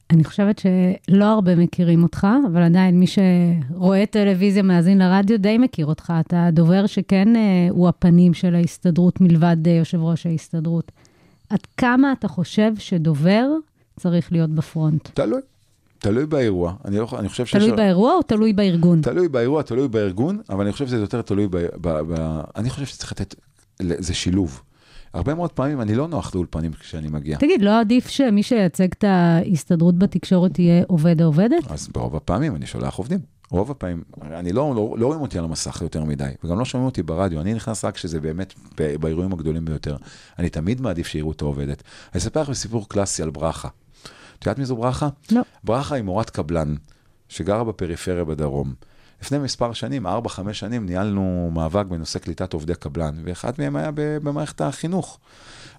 אני חושבת שלא הרבה מכירים אותך, אבל עדיין מי שרואה טלוויזיה, מאזין לרדיו, די מכיר אותך. אתה דובר שכן אה, הוא הפנים של ההסתדרות, מלבד אה, יושב ראש ההסתדרות. עד כמה אתה חושב שדובר צריך להיות בפרונט? תלוי. תלוי באירוע. אני, לא, אני חושב שיש... תלוי באירוע או תלוי בארגון? תלוי באירוע, תלוי בארגון, אבל אני חושב שזה יותר תלוי ב... ב, ב אני חושב שצריך לתת... זה שילוב. הרבה מאוד פעמים אני לא נוח לאולפנים כשאני מגיע. תגיד, לא עדיף שמי שייצג את ההסתדרות בתקשורת יהיה עובד או עובדת? אז ברוב הפעמים אני שולח עובדים. רוב הפעמים, אני לא, לא, לא רואים אותי על המסך יותר מדי, וגם לא שומעים אותי ברדיו, אני נכנס רק כשזה באמת באירועים הגדולים ביותר. אני תמיד מעדיף שיראו את העובדת. אני אספר לך סיפור קלאסי על ברכה. את יודעת מי זו ברכה? לא. ברכה היא מורת קבלן, שגרה בפריפריה בדרום. לפני מספר שנים, 4-5 שנים, ניהלנו מאבק בנושא קליטת עובדי קבלן, ואחד מהם היה במערכת החינוך.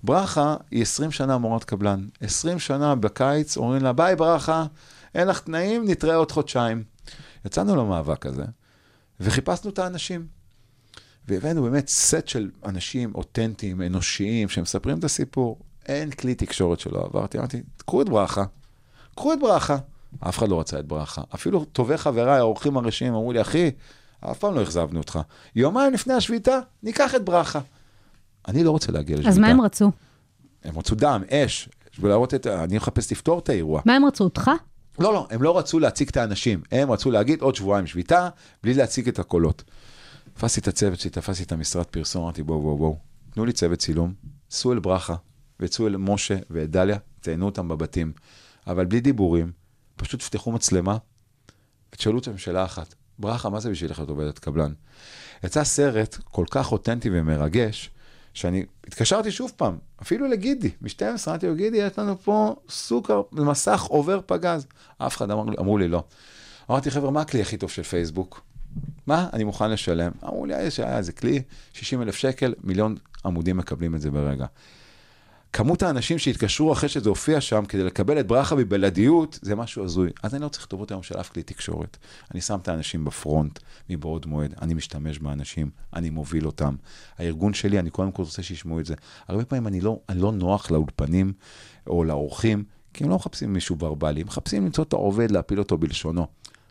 ברכה היא 20 שנה מורת קבלן. 20 שנה בקיץ אומרים לה, ביי ברכה, אין לך תנאים, נתראה עוד חודשיים. יצאנו למאבק הזה, וחיפשנו את האנשים. והבאנו באמת סט של אנשים אותנטיים, אנושיים, שמספרים את הסיפור. אין כלי תקשורת שלא עברתי. אמרתי, קחו את ברכה, קחו את ברכה. אף אחד לא רצה את ברכה. אפילו טובי חבריי, האורחים הראשיים, אמרו לי, אחי, אף פעם לא אכזבנו אותך. יומיים לפני השביתה, ניקח את ברכה. אני לא רוצה להגיע לשביתה. אז מה הם רצו? הם רצו דם, אש, ולהראות את... אני מחפש לפתור את האירוע. מה הם רצו? אותך? לא, לא, הם לא רצו להציג את האנשים. הם רצו להגיד עוד שבועיים שביתה, בלי להציג את הקולות. תפסתי את הצוות שלי, תפסתי את המשרד פרסום, אמרתי בואו, בואו, בואו, תנו לי צוות צילום, סעו אל ברכה, וצאו אל משה ואת דליה, ציינו אותם בבתים, אבל בלי דיבורים, פשוט תפתחו מצלמה, ותשאלו אותם שאלה אחת, ברכה, מה זה בשבילך להיות עובדת קבלן? יצא סרט כל כך אותנטי ומרגש, שאני התקשרתי שוב פעם, אפילו לגידי, ב-12, אמרתי לו, גידי, יש לנו פה סוכר, מסך עובר פגז. אף אחד אמר, אמרו לי לא. אמרתי, חבר'ה, מה הכלי הכי טוב של פייסבוק? מה? אני מוכן לשלם. אמרו לי, יש היה איזה כלי, 60 אלף שקל, מיליון עמודים מקבלים את זה ברגע. כמות האנשים שהתקשרו אחרי שזה הופיע שם כדי לקבל את ברכה בבלעדיות, זה משהו הזוי. אז אני לא צריך טובות היום של אף כלי תקשורת. אני שם את האנשים בפרונט, מבעוד מועד, אני משתמש באנשים, אני מוביל אותם. הארגון שלי, אני קודם כל רוצה שישמעו את זה. הרבה פעמים אני לא, אני לא נוח לאולפנים או לאורחים, כי הם לא מחפשים מישהו ברבלי, הם מחפשים למצוא את העובד, להפיל אותו בלשונו.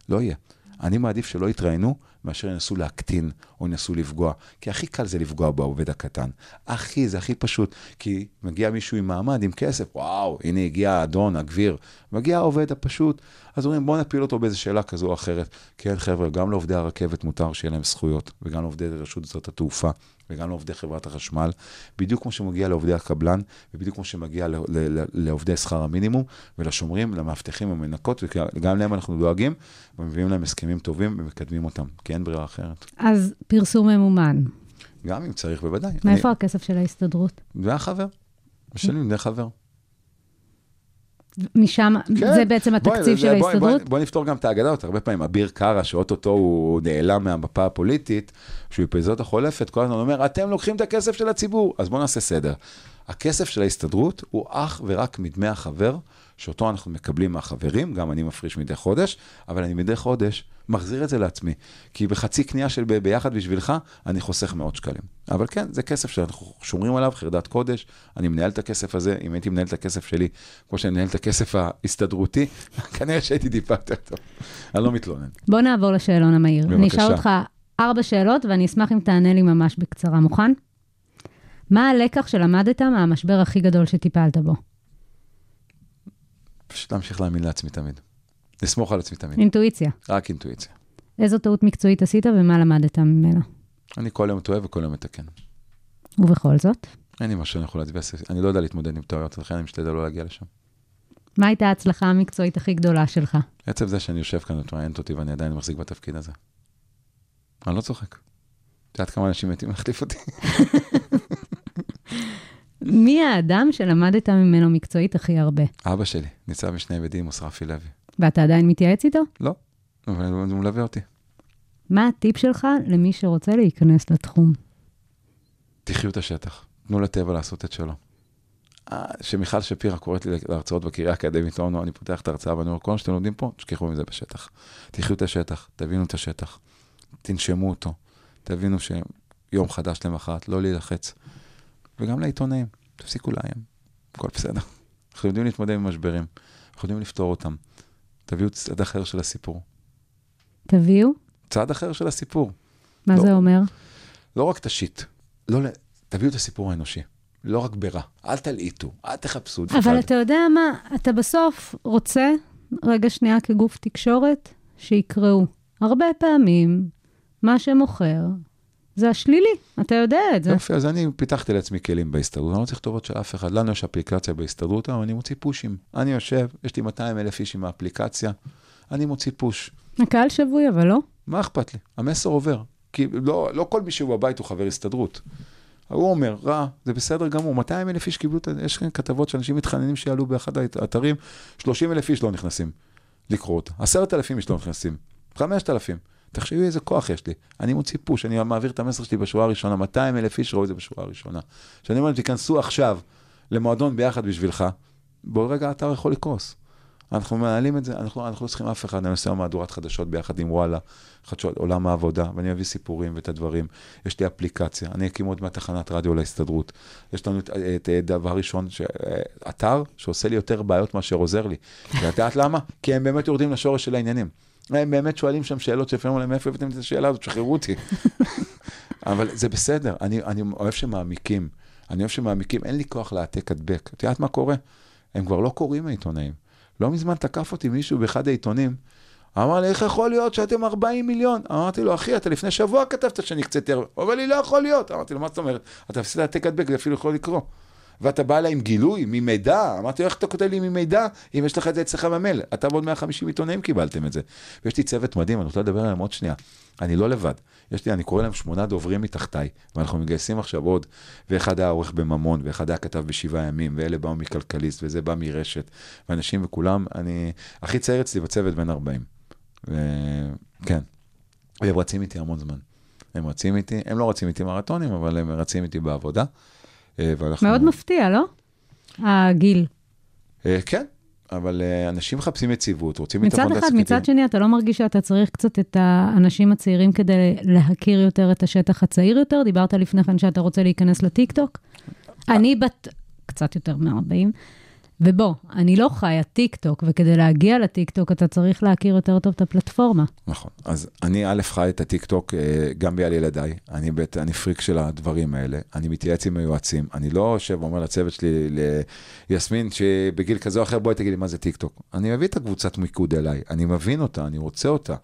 לא יהיה. אני מעדיף שלא יתראיינו מאשר ינסו להקטין או ינסו לפגוע. כי הכי קל זה לפגוע בעובד הקטן. הכי, זה הכי פשוט. כי מגיע מישהו עם מעמד, עם כסף, וואו, הנה הגיע האדון, הגביר. מגיע העובד הפשוט, אז אומרים, בוא נפיל אותו באיזו שאלה כזו או אחרת. כן, חבר'ה, גם לעובדי הרכבת מותר שיהיה להם זכויות, וגם לעובדי רשות שדות התעופה, וגם לעובדי חברת החשמל, בדיוק כמו שמגיע לעובדי הקבלן, ובדיוק כמו שמגיע לעובדי שכר המינימום, ולשומרים, למאבטחים המנקות, וגם להם אנחנו דואגים, ומביאים להם הסכמים טובים ומקדמים אותם, כי אין ברירה אחרת. אז פרסום ממומן. גם אם צריך, בוודאי. מאיפה הכסף של ההסתדרות? אני... זה החבר. משלמים דרך חבר. משם, זה בעצם כן. בואי, התקציב זה- של בואי, ההסתדרות? בואי, בואי נפתור גם את האגדות. הרבה פעמים אביר קארה, שאוטוטו הוא נעלם מהמפה הפוליטית, שהוא באפיזודה החולפת, כל הזמן אומר, אתם לוקחים את הכסף של הציבור. אז בואו נעשה סדר. הכסף של ההסתדרות הוא אך ורק מדמי החבר, שאותו אנחנו מקבלים מהחברים, גם אני מפריש מדי חודש, אבל אני מדי חודש מחזיר את זה לעצמי. כי בחצי קנייה של ב- ביחד בשבילך, אני חוסך מאות שקלים. אבל כן, זה כסף שאנחנו שומרים עליו, חרדת קודש, אני מנהל את הכסף הזה, אם הייתי מנהל את הכסף שלי, כמו שאני מנהל את הכסף ההסתדרותי, [LAUGHS] כנראה שהייתי טיפה יותר טוב. אני לא מתלונן. בוא נעבור לשאלון המהיר. אני בבקשה. אשאל אותך ארבע שאלות, ואני אשמח אם תענה לי ממש בקצרה. מוכן? מה הלקח שלמדת מהמשבר הכי גדול שטיפלת בו? פשוט להמשיך להאמין לעצמי תמיד. לסמוך על עצמי תמיד. אינטואיציה. רק אינטואיציה. איזו טעות מקצועית עשית ומה למדת ממנה? אני כל יום טועה וכל יום מתקן. ובכל זאת, אין לי משהו שאני יכול להצביע, אני לא יודע להתמודד עם טעויות, לכן אני משתדל לא להגיע לשם. מה הייתה ההצלחה המקצועית הכי גדולה שלך? עצם זה שאני יושב כאן ואת אותי ואני עדיין מחזיק בתפקיד הזה. אני לא צוחק. את יודעת כמה אנשים מתים להחליף אותי? [LAUGHS] מי האדם שלמדת ממנו מקצועית הכי הרבה? אבא שלי, ניצב משנה בדימוס, רפי לוי. ואתה עדיין מתייעץ איתו? לא, אבל הוא מלווה אותי. מה הטיפ שלך למי שרוצה להיכנס לתחום? תחיו את השטח, תנו לטבע לעשות את שלו. אה, שמיכל שפירא קוראת לי להרצאות בקריה האקדמית, לא, אני פותח את ההרצאה ואני אומר, כל מה שאתם לומדים פה, תשכחו מזה בשטח. תחיו את השטח, תבינו את השטח, תנשמו אותו, תבינו שיום חדש למחרת, לא להילחץ. וגם לעיתונאים, תפסיקו לאיים, הכל בסדר. אנחנו יודעים להתמודד עם משברים, אנחנו יודעים לפתור אותם. תביאו צד אחר של הסיפור. תביאו? צד אחר של הסיפור. מה לא. זה אומר? לא רק תשית, לא, תביאו את הסיפור האנושי, לא רק ברע. אל תלעיטו, אל תחפשו את אבל אתה יודע מה, אתה בסוף רוצה, רגע שנייה כגוף תקשורת, שיקראו. הרבה פעמים, מה שמוכר זה השלילי, אתה יודע את זה. יופי, אז אני פיתחתי לעצמי כלים בהסתדרות, אני לא צריך טובות של אף אחד. לנו יש אפליקציה בהסתדרות, אבל אני מוציא פושים. אני יושב, יש לי 200 אלף איש עם האפליקציה, אני מוציא פוש. הקהל שבוי, אבל לא. מה אכפת לי? המסר עובר. כי לא, לא כל מי שהוא בבית הוא חבר הסתדרות. הוא אומר, רע, זה בסדר גמור, 200 אלף איש קיבלו, את ה- יש כאן כתבות שאנשים מתחננים שיעלו באחד האתרים, 30 אלף איש לא נכנסים לקרוא אותה, 10,000 איש לא נכנסים, 5,000. תחשבי איזה כוח יש לי. אני מוציא פוש, אני מעביר את המסר שלי בשורה הראשונה, 200 אלף איש ראו את זה בשורה הראשונה. כשאני אומר להם, תיכנסו עכשיו למועדון ביחד בשבילך, בעוד רגע האתר יכול לקרוס. אנחנו מנהלים את זה, אנחנו, אנחנו לא צריכים אף אחד, אני עושה מהדורת חדשות ביחד עם וואלה, חדשות, עולם העבודה, ואני אביא סיפורים ואת הדברים. יש לי אפליקציה, אני אקים עוד מעט תחנת רדיו להסתדרות. יש לנו את, את, את דבר ראשון, ש, אתר שעושה לי יותר בעיות מאשר עוזר לי. ואת יודעת למה? כי הם באמת יורדים לשורש של העניינים. הם באמת שואלים שם שאלות שלפעמים אומרים, מאיפה הבאתם את השאלה הזאת, שחררו אותי. [LAUGHS] אבל זה בסדר, אני, אני אוהב שמעמיקים. אני אוהב שמעמיקים, אין לי כוח להעתק הדבק. את יודעת מה קורה? הם כבר לא קוראים העיתונאים. לא מזמן תקף אותי מישהו באחד העיתונים, אמר לי, איך יכול להיות שאתם 40 מיליון? אמרתי לו, אחי, אתה לפני שבוע כתבת שאני קצת הרבה. הוא אומר לי, לא יכול להיות. אמרתי לו, מה זאת אומרת? אתה מפסיד להעתק הדבק, זה אפילו יכול לקרוא. ואתה בא אליי עם גילוי, ממידע. אמרתי לו, איך אתה כותב לי ממידע, אם יש לך את זה אצלך במייל? אתה ועוד 150 עיתונאים קיבלתם את זה. ויש לי צוות מדהים, אני רוצה לדבר עליהם עוד שנייה. אני לא לבד. יש לי, אני קורא להם שמונה דוברים מתחתיי, ואנחנו מגייסים עכשיו עוד, ואחד היה עורך בממון, ואחד היה כתב בשבעה ימים, ואלה באו מכלכליסט, וזה בא מרשת, ואנשים וכולם, אני, הכי צעיר אצלי בצוות בן 40. וכן, והם רצים איתי המון זמן. הם רצים איתי, הם לא רצים איתי מרתונים, אבל הם רצים איתי בעבודה. אה, ואנחנו... מאוד מפתיע, לא? הגיל. אה, כן, אבל אה, אנשים מחפשים יציבות, רוצים מצד אחד, תעסוקתי. מצד שני, אתה לא מרגיש שאתה צריך קצת את האנשים הצעירים כדי להכיר יותר את השטח הצעיר יותר? דיברת לפני כן שאתה רוצה להיכנס לטיקטוק. אני בת קצת יותר מ-40, ובוא, אני לא חיה טיק טוק, וכדי להגיע לטיק טוק אתה צריך להכיר יותר טוב את הפלטפורמה. נכון. אז אני א', חי את הטיקטוק אה, גם בגלל ילדיי, אני, ב', אני פריק של הדברים האלה, אני מתייעץ עם היועצים, אני לא יושב ואומר לצוות שלי, ליסמין, שבגיל כזה או אחר, בואי תגידי מה זה טיקטוק. אני מביא את הקבוצת מיקוד אליי, אני מבין אותה, אני רוצה אותה.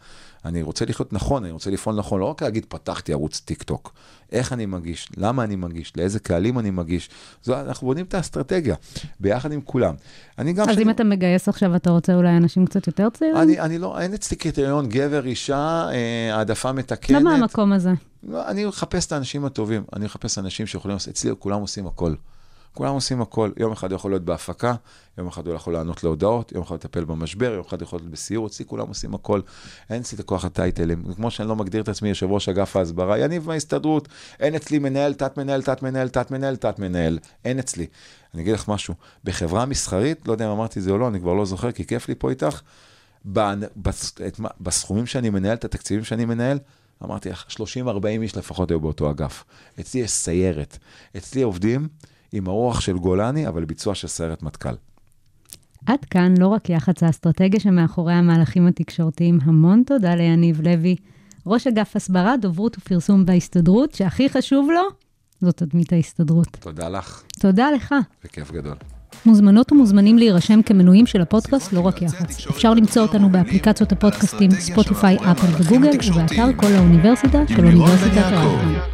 אני רוצה לחיות נכון, אני רוצה לפעול נכון, לא רק להגיד פתחתי ערוץ טיק טוק. איך אני מגיש, למה אני מגיש, לאיזה קהלים אני מגיש. זו, אנחנו בונים את האסטרטגיה, ביחד עם כולם. אני גם... אז שאני- אם אתה מגייס עכשיו, אתה רוצה אולי אנשים קצת יותר צעירים? אני, אני לא, אין אצלי קריטריון גבר, אישה, אה, העדפה מתקנת. למה המקום הזה? לא, אני מחפש את האנשים הטובים, אני מחפש אנשים שיכולים אצלי כולם עושים הכל. כולם עושים הכל, יום אחד הוא יכול להיות בהפקה, יום אחד הוא יכול לענות להודעות, יום אחד לטפל במשבר, יום אחד יכול להיות בסיור, אצלי כולם עושים הכל. אין אצלי את הכוח הטייטלים, כמו שאני לא מגדיר את עצמי יושב ראש אגף ההסברה, יניב מההסתדרות, אין אצלי מנהל, תת מנהל, תת מנהל, תת מנהל, תת מנהל, אין אצלי. אני אגיד לך משהו, בחברה מסחרית, לא יודע אם אמרתי את זה או לא, אני כבר לא זוכר, כי כיף לי פה איתך, בס- את בסכומים שאני מנהל, את התקציבים שאני מנהל, אמרתי לך, 30-40 איש לפחות היו באותו אגף. אצלי יש סיירת. אצלי עובדים עם הרוח של גולני, אבל ביצוע של סיירת מטכ"ל. עד כאן לא רק יח"צ האסטרטגיה שמאחורי המהלכים התקשורתיים, המון תודה ליניב לוי, ראש אגף הסברה, דוברות ופרסום בהסתדרות, שהכי חשוב לו, זאת תדמית ההסתדרות. תודה לך, תודה לך. בכיף גדול. מוזמנות ומוזמנים להירשם כמנויים של הפודקאסט לא רק יח"צ. אפשר למצוא אותנו באפליקציות הפודקאסטים ספוטיפיי, אפל וגוגל, ובאתר כל האוניברסיטה של אוניברסיטת. רייכמן.